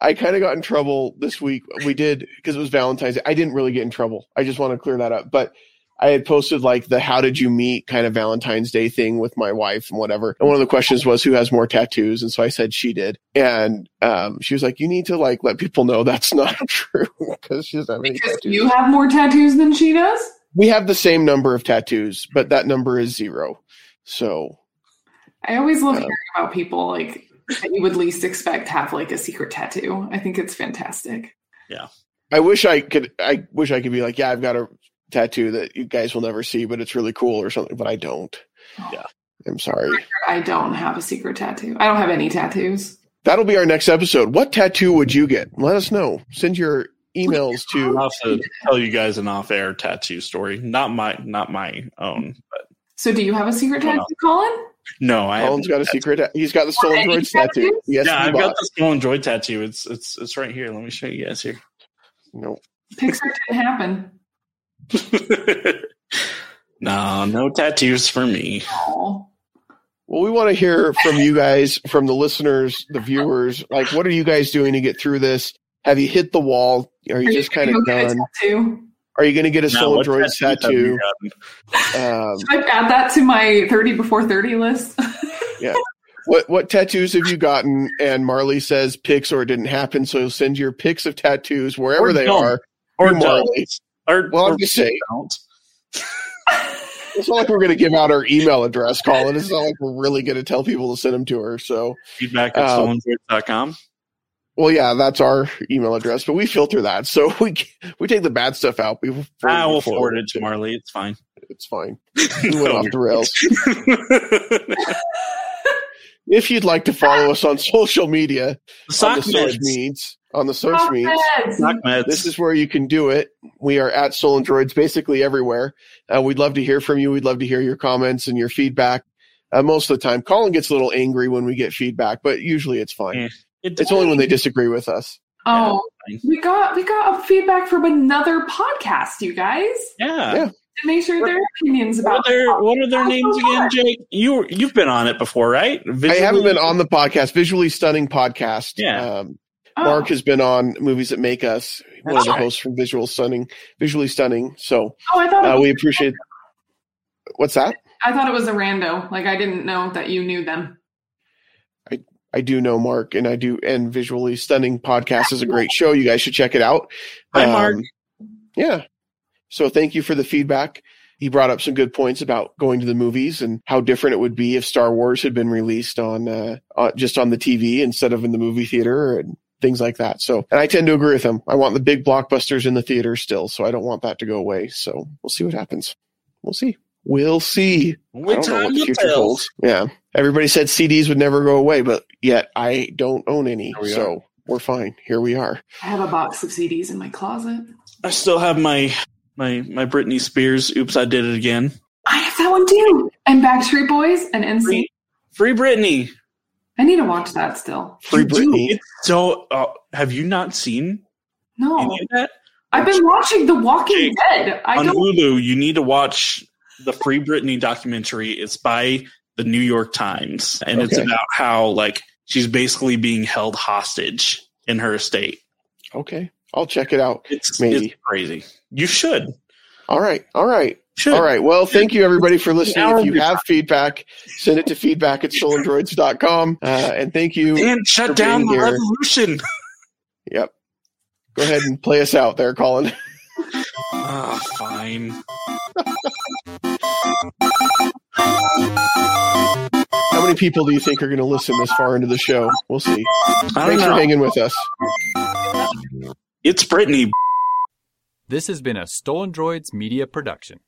I kind of got in trouble this week. We did because it was Valentine's. Day. I didn't really get in trouble. I just want to clear that up. But I had posted like the "How did you meet?" kind of Valentine's Day thing with my wife and whatever. And one of the questions was who has more tattoos, and so I said she did. And um, she was like, "You need to like let people know that's not true because she doesn't have any Because tattoos." you have more tattoos than she does? we have the same number of tattoos, but that number is zero. So I always love Uh, hearing about people like that you would least expect have like a secret tattoo. I think it's fantastic. Yeah. I wish I could. I wish I could be like, yeah, I've got a tattoo that you guys will never see, but it's really cool or something. But I don't. Oh. Yeah. I'm sorry. I don't have a secret tattoo. I don't have any tattoos. That'll be our next episode. What tattoo would you get? Let us know. Send your emails to. I'll have to tell you guys an off-air tattoo story. Not my, not my own, but So do you have a secret Oh, tattoo, Colin? No, I. Colin's got a secret. He's got the What, Stolen any Droids tattoo. Yes, yeah, he I've bought. got the Stolen Droid tattoo. It's it's it's right here. Let me show you guys here. No. Pixar didn't happen. no, no tattoos for me. Aw. Well, we want to hear from you guys, from the listeners, the viewers. Like, what are you guys doing to get through this? Have you hit the wall? Are you Are just gonna kind of go get done? Tattoo? Are you going to get a Now, Stolen what Droids tattoos have you tattoo? gotten? Um, Should I add that to my 30 before 30 list? Yeah. What what tattoos have you gotten? And Marley says pics or it didn't happen. So send your pics of tattoos wherever Or they don't. are. Or to. Marley. Or, Well, or I'm just saying. It's not like we're going to give out our email address, Colin. It's not like we're really going to tell people to send them to her. So, Feedback at stolendroids.com. well, yeah, that's our email address, but we filter that. So we we take the bad stuff out. We forward, I will we forward it to Marley. It's fine. It's fine. We went off the rails. If you'd like to follow us on social media, on the Sock social meds. on the social meets, meds. This is where you can do it. We are at Stolen Droids basically everywhere. Uh, we'd love to hear from you. We'd love to hear your comments and your feedback. Uh, most of the time, Colin gets a little angry when we get feedback, but usually it's fine. Yeah. It It's only when they disagree with us. Oh, fine. we got we got feedback from another podcast, you guys. Yeah. Yeah. To make sure their opinions What about are their What are their Oh, names so again. Jake? You you've been on it before, right? I haven't been on the podcast, Visually Stunning Podcast. Yeah. Um, Oh, Mark has been on Movies That Make Us, one That's of the right. hosts from Visual Stunning, Visually Stunning. So oh, I thought uh, we appreciate. What's that? I thought it was a rando. Like I didn't know that you knew them. I do know Mark, and I do, and Visually Stunning podcast is a great show. You guys should check it out. Hi, Mark. Um, yeah. So thank you for the feedback. He brought up some good points about going to the movies and how different it would be if Star Wars had been released on uh, uh, just on the TV instead of in the movie theater and things like that. So, and I tend to agree with him. I want the big blockbusters in the theater still, so I don't want that to go away. So we'll see what happens. We'll see. We'll see. I What don't know time what the will future tell. holds. Yeah. Everybody said CDs would never go away, but yet I don't own any. We So we're fine. Here we are. I have a box of CDs in my closet. I still have my my my Britney Spears. Oops, I did it again. I have that one too. And Backstreet Boys and NSYNC. Free, free Britney. I need to watch that still. Free You. Britney. It's so. Uh, have you not seen No, any of that I've been watching The Walking Jake, Dead. I on don't. Hulu? You need to watch the Free Britney documentary. It's by the New York Times, and it's about how like she's basically being held hostage in her estate. Okay. I'll check it out. It's, Maybe. it's crazy. You should. All right. All right. Should. All right. Well, thank you everybody for listening. If you have feedback, send it to feedback at stolendroids.com. Uh, and thank you. And shut down the here. revolution. Yep. Go ahead and play us out there, Colin. Ah, fine. many people do you think are going to listen this far into the show? We'll see. I don't Thanks for hanging with us. It's Brittany. This has been a Stolen Droids Media Production.